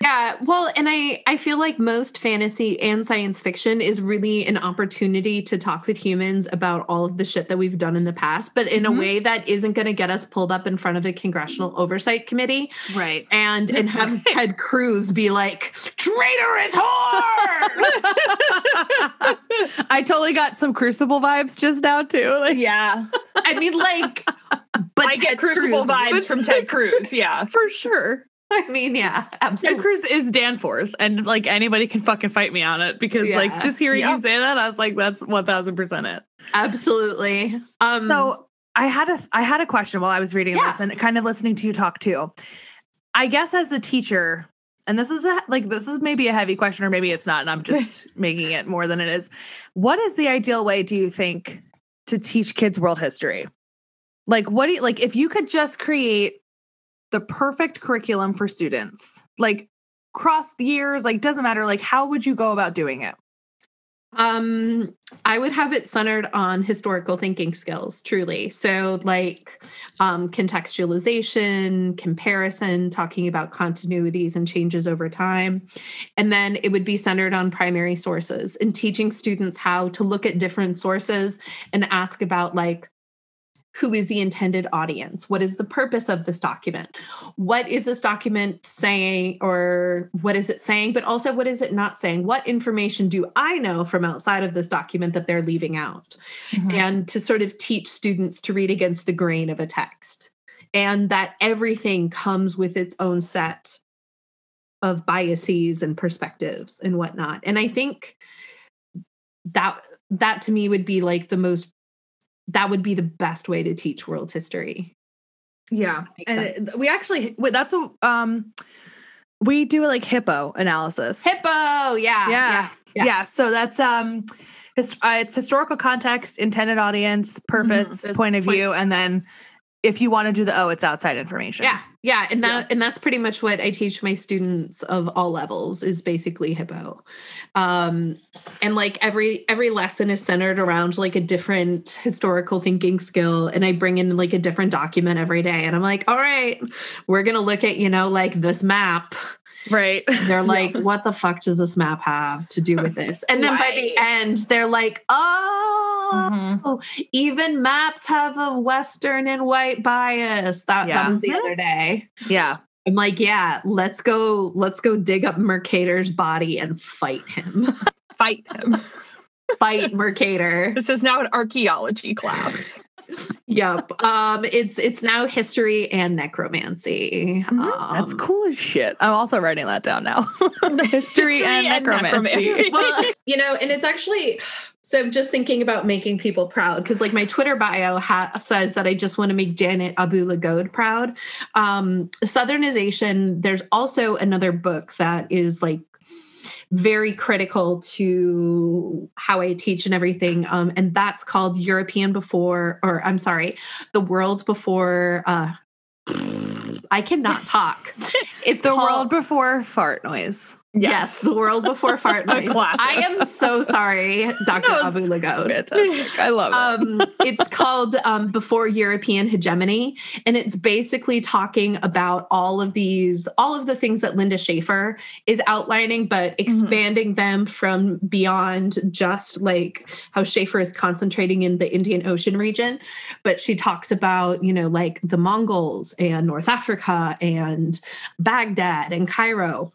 Yeah, well, and I I feel like most fantasy and science fiction is really an opportunity to talk with humans about all of the shit that we've done in the past, but in Mhm. a way that isn't going to get us pulled up in front of a congressional oversight committee Right. and and have Ted Cruz be like traitorous whore. I totally got some Crucible vibes just now too. Like Yeah. I mean, like, but I get Crucible Cruz- vibes from Ted Cruz. Yeah. for sure. I mean, yeah, Ted absolutely. Cruz is Danforth, and like anybody can fucking fight me on it because like just hearing Yeah. you say that, I was like, that's one thousand percent it. Absolutely. Um, So I had a I had a question while I was reading Yeah. this and kind of listening to you talk too. I guess as a teacher, and this is a, like this is maybe a heavy question or maybe it's not, and I'm just making it more than it is. What is the ideal way do you think to teach kids world history? Like what do you like if you could just create the perfect curriculum for students, like cross the years, like doesn't matter, like how would you go about doing it? Um, I would have it centered on historical thinking skills, truly. So, like um, contextualization, comparison, talking about continuities and changes over time. And then it would be centered on primary sources and teaching students how to look at different sources and ask about, like, who is the intended audience? What is the purpose of this document? What is this document saying, or what is it saying? But also, what is it not saying? What information do I know from outside of this document that they're leaving out? Mm-hmm. And to sort of teach students to read against the grain of a text, and that everything comes with its own set of biases and perspectives and whatnot. And I think that that to me would be like the most that would be the best way to teach world history. Yeah. And it- we actually that's what um we do like hippo analysis. Hippo, yeah, yeah. yeah, yeah. yeah. So that's um his, uh, it's historical context, intended audience, purpose, Purpose, point of point- view, and then if you want to do the oh, it's outside information. Yeah, yeah, and that and that's pretty much what I teach my students of all levels is basically hippo, um, and like every every lesson is centered around like a different historical thinking skill, and I bring in like a different document every day, and I'm like, all right, we're gonna look at you know like this map. Right. They're like, what the fuck does this map have to do with this? And then by the end, they're like, oh, Mhm. even maps have a Western and white bias. That, Yeah. that was the other day. Yeah. I'm like, yeah, let's go, let's go dig up Mercator's body and fight him. Fight him. fight Mercator. This is now an archaeology class. Yep. Um, it's it's now history and necromancy. Mhm. That's Um, cool as shit. I'm also writing that down now. History, and, necromancy. well, you know, and it's actually so just thinking about making people proud because, like, my Twitter bio ha- says that I just want to make Janet Abu-Lughod proud. Um, Southernization. There's also another book that is like very critical to how I teach and everything. Um, and that's called European Before, or I'm sorry, The World Before. Uh, I cannot talk. It's the called- world before fart noise. Yes. the world before fart noise. I am so sorry, Dr. No, Abu-Lughod. I love it. Um, it's called um, Before European Hegemony, and it's basically talking about all of these, all of the things that Lynda Shaffer is outlining, but expanding them from beyond just like how Schaefer is concentrating in the Indian Ocean region. But she talks about, you know, like the Mongols and North Africa and Baghdad and Cairo.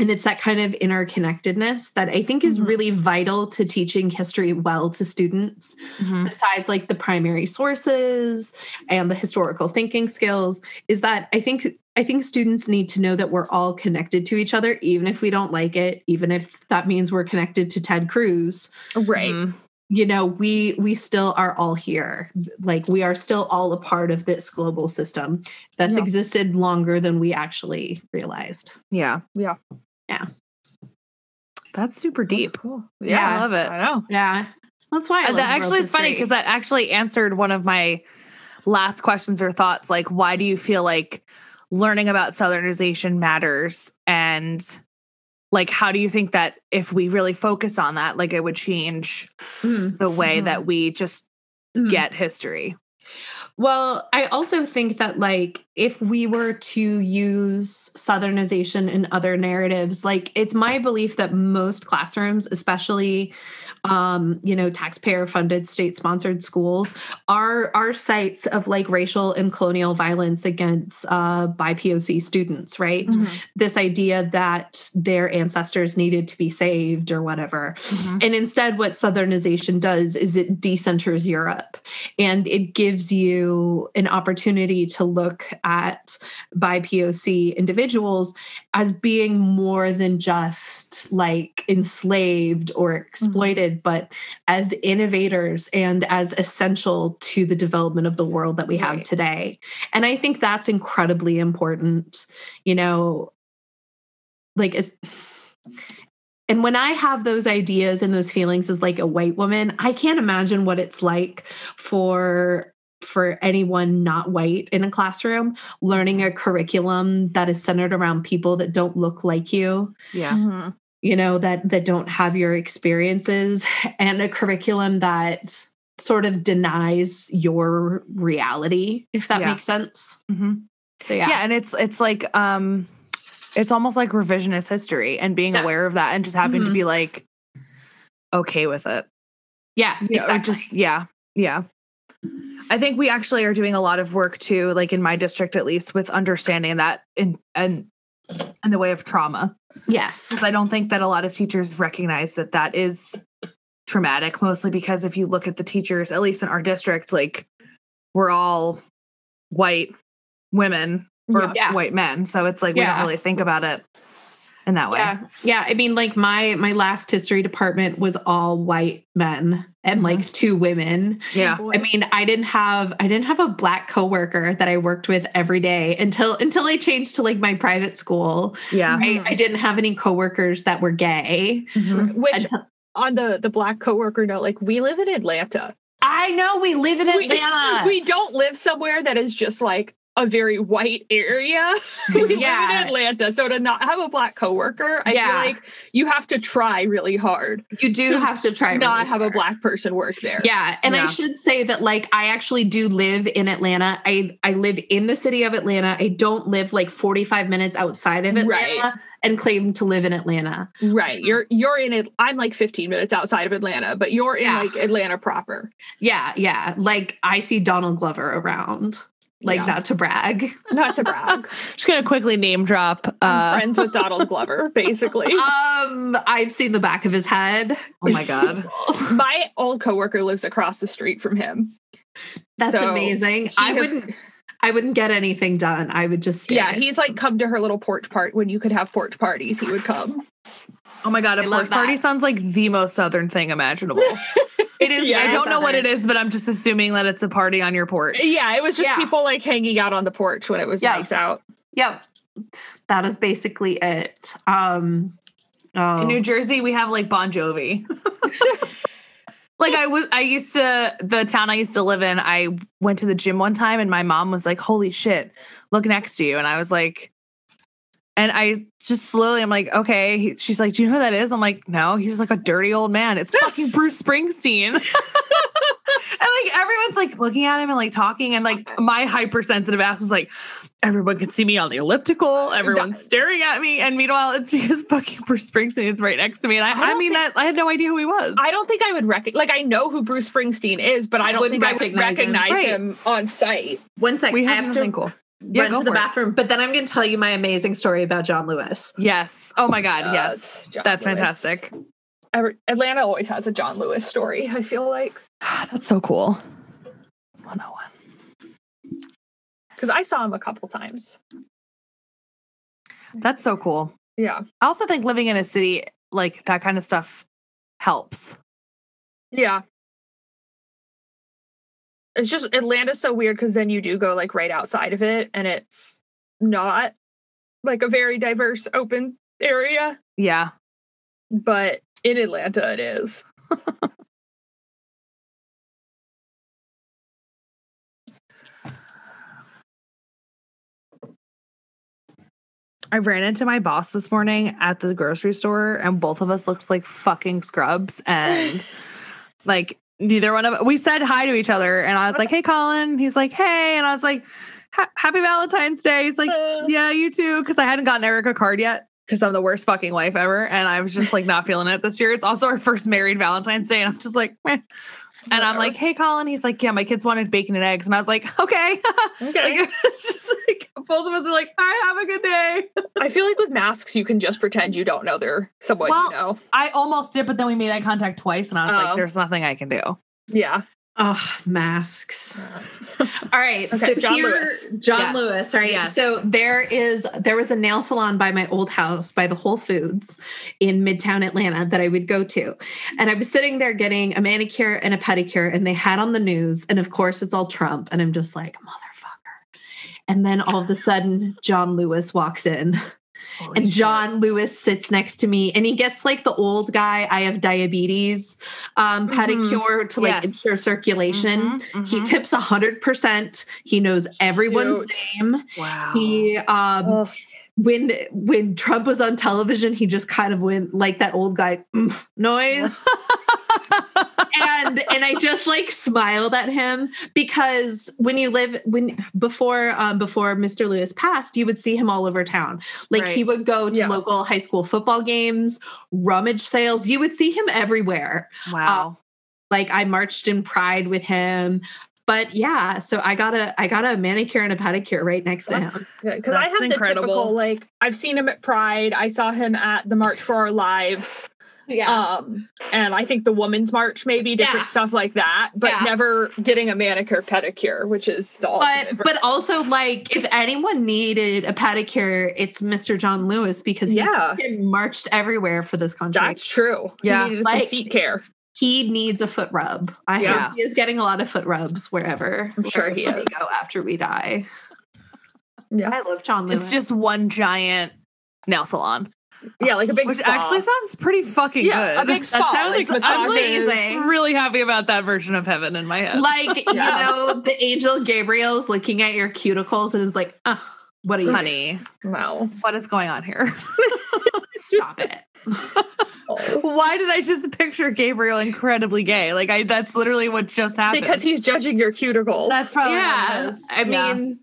And it's that kind of interconnectedness that I think is Mhm. really vital to teaching history well to students Mhm. besides like the primary sources and the historical thinking skills is that i think i think students need to know that we're all connected to each other even if we don't like it even if that means we're connected to ted cruz Right. Mhm. you know we we still are all here like we are still all a part of this global system that's Yeah. existed longer than we actually realized Yeah. Yeah. Yeah. That's super deep. Cool. Yeah, I love it. I know. yeah that's why I love that actually is funny because that actually answered one of my last questions or thoughts. Like, why do you feel like learning about Southernization matters? And like, how do you think that if we really focus on that, like it would change Mhm. the way Mhm. that we just Mhm. get history? Well, I also think that like if we were to use southernization in other narratives, like it's my belief that most classrooms, especially um, you know, taxpayer funded state sponsored schools are are sites of like racial and colonial violence against uh BIPOC students, right? Mm-hmm. This idea that their ancestors needed to be saved or whatever. Mm-hmm. And instead, what Southernization does is it decenters Europe and it gives you an opportunity to look at BIPOC individuals as being more than just like enslaved or exploited, but as innovators and as essential to the development of the world that we have Right. today. And I think that's incredibly important. You know, like as and when I have those ideas and those feelings as like a white woman, I can't imagine what it's like for for anyone not white in a classroom learning a curriculum that is centered around people that don't look like you Yeah. Mhm. You know that that don't have your experiences and a curriculum that sort of denies your reality if that Yeah. makes sense hmm so Yeah. yeah and it's it's like um it's almost like revisionist history and being Yeah. aware of that and just having to Mhm. be like okay with it. yeah You know, exactly just yeah. Yeah. I think we actually are doing a lot of work too, like in my district at least, with understanding that in and in the way of trauma. Yes I don't think that a lot of teachers recognize that that is traumatic, mostly because if you look at the teachers, at least in our district, like we're all white women or Yeah. white men. So it's like we Yeah. don't really think about it in that way. Yeah. Yeah. I mean, like my my last history department was all white men and like two women. Yeah. I mean, I didn't have I didn't have a black coworker that I worked with every day until until I changed to like my private school. Yeah. I, I didn't have any coworkers that were gay. Mhm. Which Until, on the the black coworker note, like we live in Atlanta. I know we live in We- Atlanta. We don't live somewhere that is just like a very white area. we live in Atlanta. So to not have a black coworker, I Yeah. feel like you have to try really hard you do have to try not really have a black person work there. Yeah, and I should say that like I actually do live in Atlanta. I I live in the city of Atlanta. I don't live like 45 minutes outside of Atlanta Right. and claim to live in Atlanta. Right. You're you're in it. I'm like 15 minutes outside of Atlanta, but you're in Yeah. like Atlanta proper. Yeah, yeah. Like I see Donald Glover around. Like Yeah. not to brag. Not to brag. Just gonna quickly name drop. I'm Uh, friends with Donald Glover, basically. Um I've seen the back of his head. oh my god. My old coworker lives across the street from him. That's So amazing. I has- wouldn't I wouldn't get anything done. I would just stay. Yeah, he's like come to her little porch part when you could have porch parties. He would come. Oh my god, a I porch party sounds like the most southern thing imaginable. It is Yeah, I don't know what it southern. but I'm just assuming that it's a party on your porch. Yeah, it was just Yeah. people like hanging out on the porch when it was Yeah. nice out. Yep. That is basically it. Um oh. In New Jersey, we have like Bon Jovi. like I was, I used to the town I used to live in. I went to the gym one time, and my mom was like, "Holy shit, look next to you!" And I was like, and I just slowly, I'm like, "Okay." She's like, "Do you know who that is?" I'm like, "No." He's like a dirty old man. It's fucking Bruce Springsteen. and like everyone's like looking at him and like talking, and like my hypersensitive ass was like, everyone can see me on the elliptical. Everyone's staring at me, and meanwhile, it's because fucking Bruce Springsteen is right next to me. And I, I I, mean think- that I had no idea who he was. I don't think I would recognize like I know who Bruce Springsteen is, but I don't Wouldn't think I would recognize him. recognize Right. on site. one sec. we I have have to cool. Yeah, run to the for it. bathroom, but then I'm going to tell you my amazing story about John Lewis. Yes. Oh my god. yes. John That's Lewis. fantastic. Atlanta always has a John Lewis story. I feel like That's so cool. 101. because I saw him a couple times. That's so cool. Yeah, I also think living in a city like that kind of stuff helps. yeah. It's just Atlanta's so weird because then you do go like right outside of it, and it's not like a very diverse open area. Yeah. But in Atlanta, it is. I ran into my boss this morning at the grocery store and both of us looked like fucking scrubs and like neither one of us. we said hi to each other, and I was like, "Hey, Colin." He's like, "Hey," and I was like, "Happy Valentine's Day." He's like, Uh, "Yeah, you too," because I hadn't gotten Eric a card yet. Because I'm the worst fucking wife ever, and I was just like not feeling it this year. It's also our first married Valentine's Day, and I'm just like, Meh. And I'm like, "Hey, Colin." He's like, "Yeah, my kids wanted bacon and eggs," and I was like, "Okay." okay. like it's just like both of us are like, "All right, have a good day." I feel like with masks, you can just pretend you don't know they're someone Well, you know. I almost did, but then we made eye contact twice, and I was Oh. like, "There's nothing I can do." Yeah. Oh, masks. All right. Okay, so John here, Lewis. John Yes. Lewis, right? Yes. So there is there was a nail salon by my old house by the Whole Foods in Midtown Atlanta that I would go to. And I was sitting there getting a manicure and a pedicure, and they had on the news, and of course it's all Trump. And I'm just like, motherfucker. And then all of a sudden, John Lewis walks in. And John Lewis sits next to me and he gets like the old guy, I have diabetes um, Mhm. pedicure to like Yes. ensure circulation. Mhm, He mhm. tips a hundred percent. He knows everyone's Cute. name. wow. He um when when Trump was on television, he just kind of went like that old guy "Mm," noise. and and I just like smiled at him because when you live when before um before Mr. Lewis passed, you would see him all over town. Like he would go to Yeah. local high school football games, rummage sales. You would see him everywhere wow. like I marched in pride with him. But yeah, so I got a I got a manicure and a pedicure right next to That's him. because I That's have the typical like I've seen him at Pride. I saw him at the March for Our Lives. Um, and I think the Women's March, maybe different Yeah. stuff like that, but Yeah. never getting a manicure pedicure, which is the but ultimate. but also like if anyone needed a pedicure, it's Mr. John Lewis because he Yeah. marched everywhere for this country. that's true. Yeah. he Like- some feet care. he needs a foot rub. I Yeah. hope he is getting a lot of foot rubs wherever. I'm sure he wherever we is. go after we die. Yeah. I love John Lewis. It's just one giant nail salon, Yeah, like a big which spa. actually sounds pretty fucking yeah, good. a big That sounds like massages. amazing. I'm really happy about that version of heaven in my head. like Yeah. you know the angel Gabriel's looking at your cuticles and is like, oh, what are you? honey, No. what is going on here? Stop it. Why did I just picture Gabriel incredibly gay? Like I that's literally what just happened. Because he's judging your cuticles. that's probably what it yeah i Yeah. mean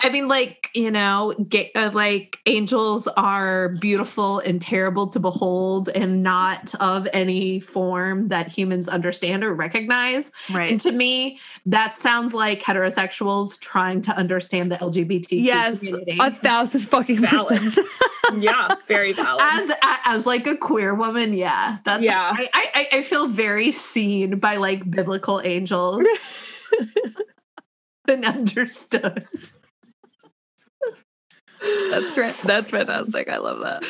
i mean like you know ga- uh, like angels are beautiful and terrible to behold and not of any form that humans understand or recognize right. and to me that sounds like heterosexuals trying to understand the lgbt yes, community a thousand fucking Valid. percent. yeah, very valid. as as like a queer woman yeah that's Yeah. I, I i feel very seen by like biblical angels and understood That's great. That's fantastic. I love that.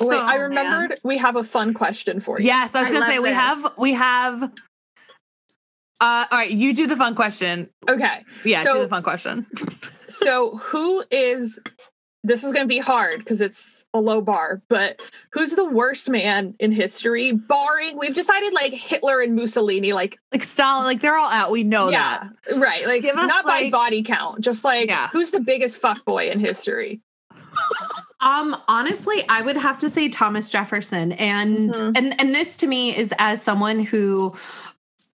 Wait, Oh, I man. remembered we have a fun question for you. Yes, I was I gonna love say we have we have. Uh, all right, you do the fun question. Okay. Yeah, So- do the fun question. So who is this is going to be hard because it's a low bar, but who's the worst man in history barring we've decided like Hitler and Mussolini like Like Stalin, like they're all out. We know yeah, that. right, like Give us, not by body count, just like Yeah. who's the biggest fuck boy in history? Um, honestly, I would have to say Thomas Jefferson, and Mhm. and and this to me is as someone who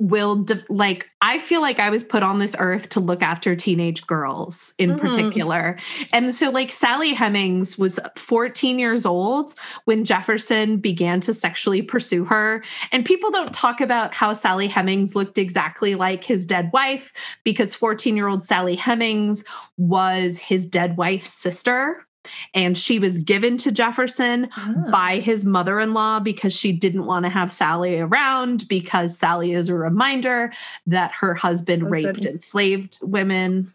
will de- like I feel like I was put on this earth to look after teenage girls in Mhm. particular. And so like Sally Hemings was 14 years old when Jefferson began to sexually pursue her. And people don't talk about how Sally Hemings looked exactly like his dead wife because 14-year-old Sally Hemings was his dead wife's sister and she was given to Jefferson by ah. his mother in law because she didn't want to have Sally around because Sally is a reminder that her husband, Husband. raped enslaved women,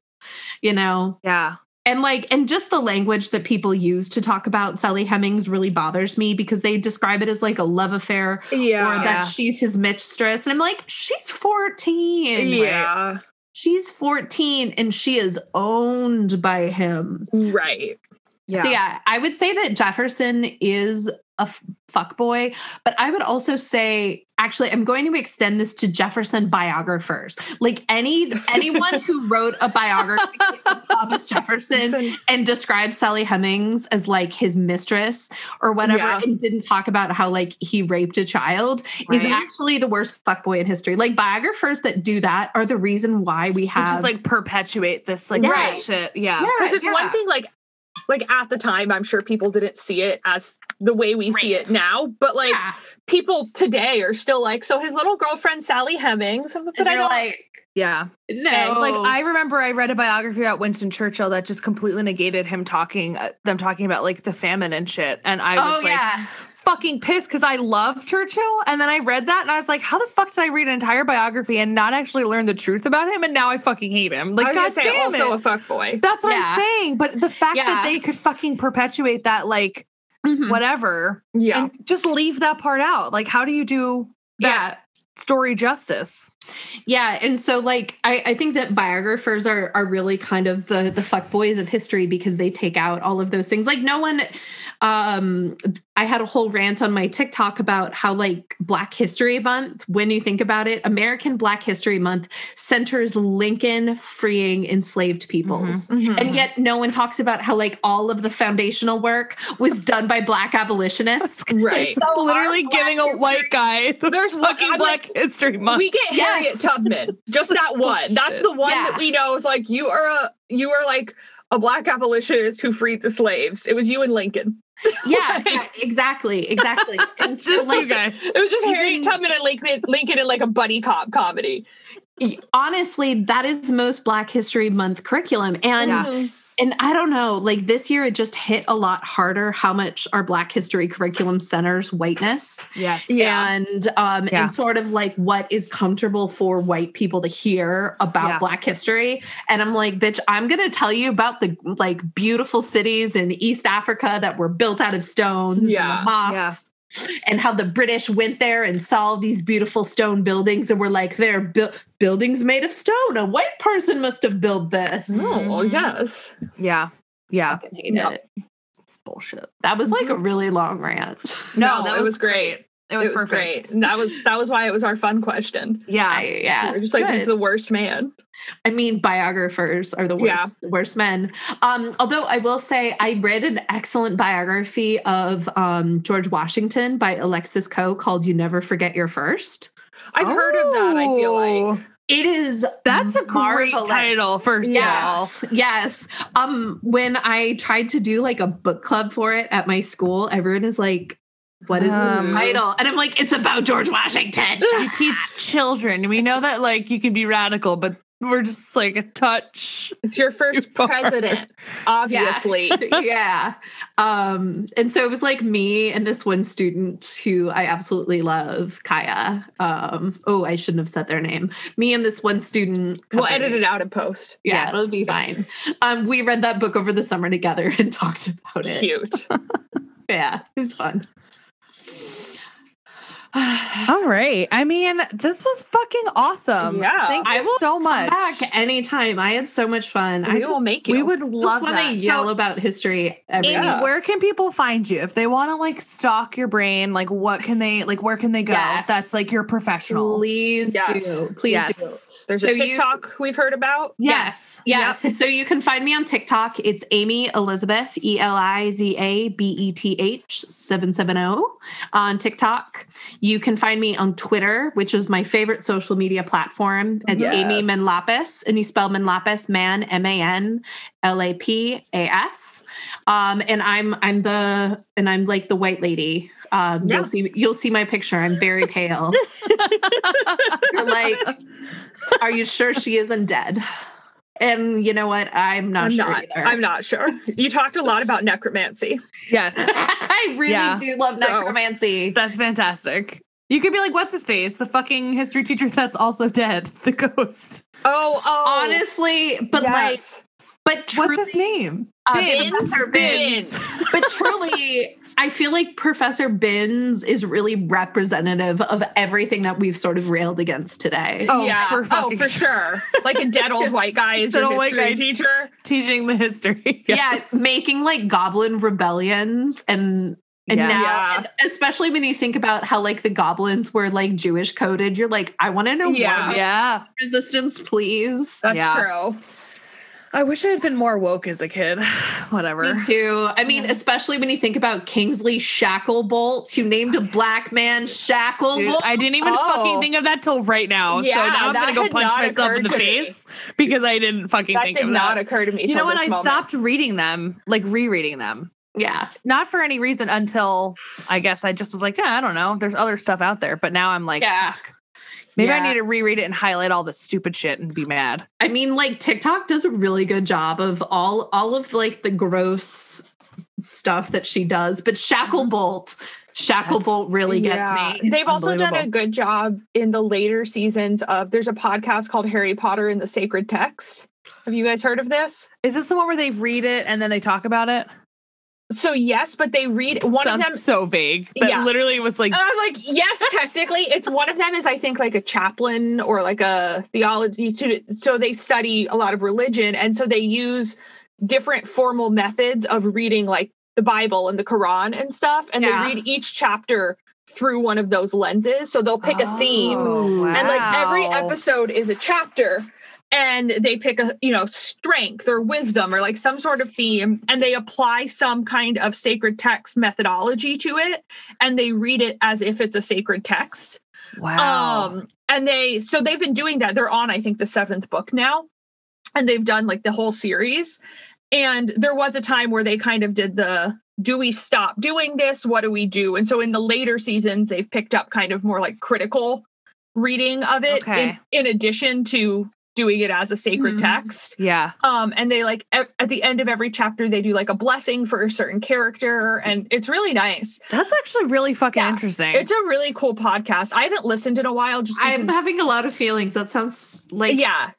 you know. Yeah. And like, and just the language that people use to talk about Sally Hemings really bothers me because they describe it as like a love affair yeah, or that she's his mistress. And I'm like, she's 14. yeah, She's 14 and she is owned by him. right. Yeah. So yeah, I would say that Jefferson is a f- fuck boy, but I would also say actually I'm going to extend this to Jefferson biographers. Like any anyone who wrote a biography of Thomas Jefferson and described Sally Hemings as like his mistress or whatever Yeah. and didn't talk about how like he raped a child is actually the worst fuckboy in history. Like biographers that do that are the reason why we Which have is like perpetuate this like Right. bullshit. Yeah. Yeah. because it's yeah. one thing like like at the time i'm sure people didn't see it as the way we see it now but like Yeah. people today are still like so his little girlfriend sally hemings but And i you're don't like Yeah. no Like I remember I read a biography about Winston Churchill that just completely negated him talking uh, them talking about like the famine and shit and I was oh like yeah fucking pissed cuz I love Churchill and then I read that and I was like how the fuck did I read an entire biography and not actually learn the truth about him and now I fucking hate him. Like I was god gonna say damn also it. a fuck boy That's what Yeah. I'm saying, but the fact Yeah. that they could fucking perpetuate that like Mhm. whatever yeah and just leave that part out. Like how do you do yeah that story justice? Yeah, and so like I, I think that biographers are are really kind of the the fuck boys of history because they take out all of those things. Like no one um I had a whole rant on my TikTok about how like Black History Month, when you think about it, American Black History Month centers Lincoln freeing enslaved peoples. Mhm. And yet no one talks about how like all of the foundational work was done by black abolitionists. right So literally our Black giving a white guy the there's fucking Black like, History Month. we get Harriet Tubman, just that one. That's the one Yeah. that we know is like you are a you are like a black abolitionist who freed the slaves. It was you and Lincoln. Yeah, yeah, exactly, exactly. And so just like you guys. It was just Even- Harriet Tubman and Lincoln, Lincoln in like a buddy cop comedy. honestly that is most black history month curriculum and Yeah. And i don't know like this year it just hit a lot harder how much our black history curriculum centers whiteness Yes. Yeah. and um Yeah. and sort of like what is comfortable for white people to hear about Yeah. black history and i'm like bitch i'm gonna tell you about the like beautiful cities in east africa that were built out of stones and Yeah. the mosques and how the British went there and saw these beautiful stone buildings and were like, they're bu- buildings made of stone. A white person must have built this. Oh Mhm. yes. Yeah. Yeah. Hate Yeah. it. It's bullshit. That was like a really long rant. No, it was great. It was, It was great. And that was that was why it was our fun question. Yeah. Yeah, We're just like good. who's the worst man? I mean, biographers are the worst, Yeah. worst men. Um, although I will say, I read an excellent biography of um, George Washington by Alexis Coe called "You Never Forget Your First. I've heard of that. I feel like Oh, It is that's a great title, first of all. Yes, yes. Um, when I tried to do like a book club for it at my school, everyone is like, "What is Um, the title?" And I'm like, "It's about George Washington." You teach children. We know that like you can be radical, but we're just like a touch. it's your first You are. president, obviously. yeah. Um, and so it was like me and this one student who I absolutely love, Kaya. Um, oh, I shouldn't have said their name. Me and this one student. We'll edit it out in post. Yeah, Yes. it'll be fine. Um, we read that book over the summer together and talked about it. Cute. Yeah, it was fun. All right. I mean, this was fucking awesome. Yeah. Thank you I will so much. Back anytime. I had so much fun. I we just, will make you. We would love want that. to yell So, about history every Amy, Yeah. where can people find you if they want to like stalk your brain? Like, what can they like? Where can they go? Yes. That's like your professional. Please Yes. do. Please Yes. There's So a you- TikTok we've heard about. Yes. Yes. so you can find me on TikTok. It's Amy Elizabeth, E L I Z A B E T H 770 on TikTok. You can find me on Twitter, which is my favorite social media platform. It's Amy Manlapas, and you spell Manlapas, man, M A N L A P A S. Um, and I'm I'm the and I'm like the white lady. Um, Yeah. You'll see you'll see my picture. I'm very pale. You're like, are you sure she isn't dead? And you know what? I'm not I'm sure not. either. I'm not sure. You talked a lot about necromancy. Yes. I really Yeah. do love So- necromancy. That's fantastic. You could be like, what's his face? The fucking history teacher that's also dead. The ghost. Oh, oh. Honestly, but yes. Like, but truly, What's his name? uh, Binns. Professor Binns. Binns. but truly, I feel like Professor Binns is really representative of everything that we've sort of railed against today. Oh, yeah. for oh, for sure. Like a dead old white guy is Dead your old white history guy. teacher. Teaching the history. yeah, making like goblin rebellions and And Yeah. now, Yeah. especially when you think about how like the goblins were like Jewish coded, you're like, I want to know Yeah. more Yeah. resistance, please. That's Yeah. true. I wish I had been more woke as a kid. Whatever. Me too. I mean, especially when you think about Kingsley Shacklebolt, who named a black man Shacklebolt. Dude, I didn't even Oh. fucking think of that till right now. Yeah, so now I'm gonna go punch myself in the to me. face because I didn't fucking think of That think did of not that. occur to me. You know till when I moment. stopped reading them, like rereading them, yeah. not for any reason until I guess I just was like, yeah, I don't know. There's other stuff out there, but now I'm like, Yeah. Maybe I need to reread it and highlight all the stupid shit and be mad. I mean, like TikTok does a really good job of all all of like the gross stuff that she does, but Shacklebolt, mm-hmm. Shacklebolt really gets Yeah. me. They've also done a good job in the later seasons of there's a podcast called Harry Potter and the Sacred Text. Have you guys heard of this? Is this the one where they read it and then they talk about it? So yes, but they read one Sounds of them so vague. That Yeah. literally was like, I'm like, yes, technically, it's one of them is I think like a chaplain or like a theology student. So they study a lot of religion, and so they use different formal methods of reading like the Bible and the Quran and stuff, and Yeah. they read each chapter through one of those lenses. So they'll pick a theme, Oh, and like every episode is a chapter. And they pick a, you know, strength or wisdom or like some sort of theme, and they apply some kind of sacred text methodology to it and they read it as if it's a sacred text. Wow. Um, and they so they've been doing that. They're on, I think, the seventh book now, and they've done like the whole series. And there was a time where they kind of did the do we stop doing this? What do we do? And so in the later seasons, they've picked up kind of more like critical reading of it in, in addition to doing it as a sacred Mhm. text yeah. um and they like at, at the end of every chapter they do like a blessing for a certain character and it's really nice That's actually really fucking Yeah. interesting. it's a really cool podcast i haven't listened in a while just I'm having a lot of feelings. That sounds like yeah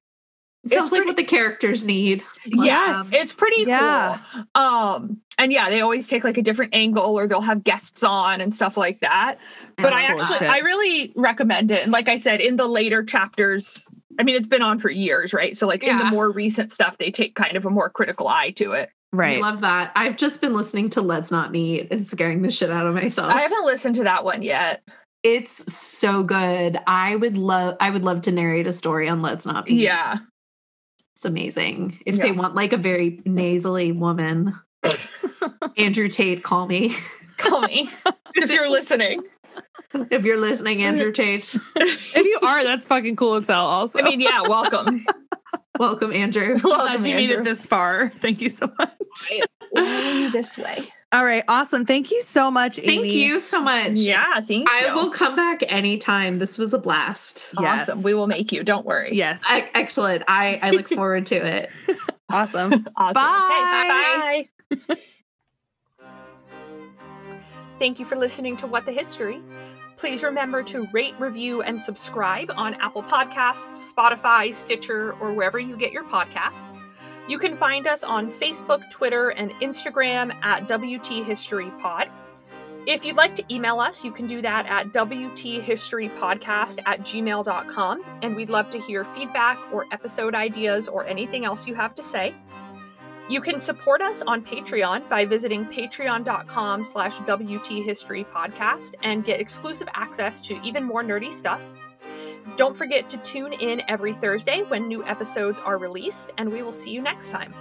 sounds it's like pretty- what the characters need. yes it's pretty Yeah. cool um and yeah they always take like a different angle or they'll have guests on and stuff like that but i actually shit. i really recommend it and like i said in the later chapters i mean it's been on for years right so like in the more recent stuff they take kind of a more critical eye to it right. I love that. I've just been listening to Let's Not Meet and scaring the shit out of myself. i haven't listened to that one yet it's so good. I would love I would love to narrate a story on Let's Not Meet. yeah It's amazing. If they want like a very nasally woman, Andrew Tate, call me. call me if you're listening if you're listening, Andrew Tate. if you are, that's fucking cool as hell. Also, I mean, yeah, welcome. Welcome, Andrew. glad welcome, you made it this far. Thank you so much. this way. All right, awesome. Thank you so much, Amy. Thank you so much. Yeah, thank you. I will come back anytime. This was a blast. Yes. Awesome. We will make you. Don't worry. Yes. E- excellent. I, I look forward to it. awesome. Awesome. Bye. Okay, bye. Thank you for listening to What the History. Please remember to rate, review, and subscribe on Apple Podcasts, Spotify, Stitcher, or wherever you get your podcasts. You can find us on Facebook, Twitter, and Instagram at WT History Pod. If you'd like to email us, you can do that at WTHistoryPodcast at gmail.com, and we'd love to hear feedback or episode ideas or anything else you have to say. You can support us on Patreon by visiting patreon.com slash WTHistoryPodcast and get exclusive access to even more nerdy stuff. Don't forget to tune in every Thursday when new episodes are released, and we will see you next time.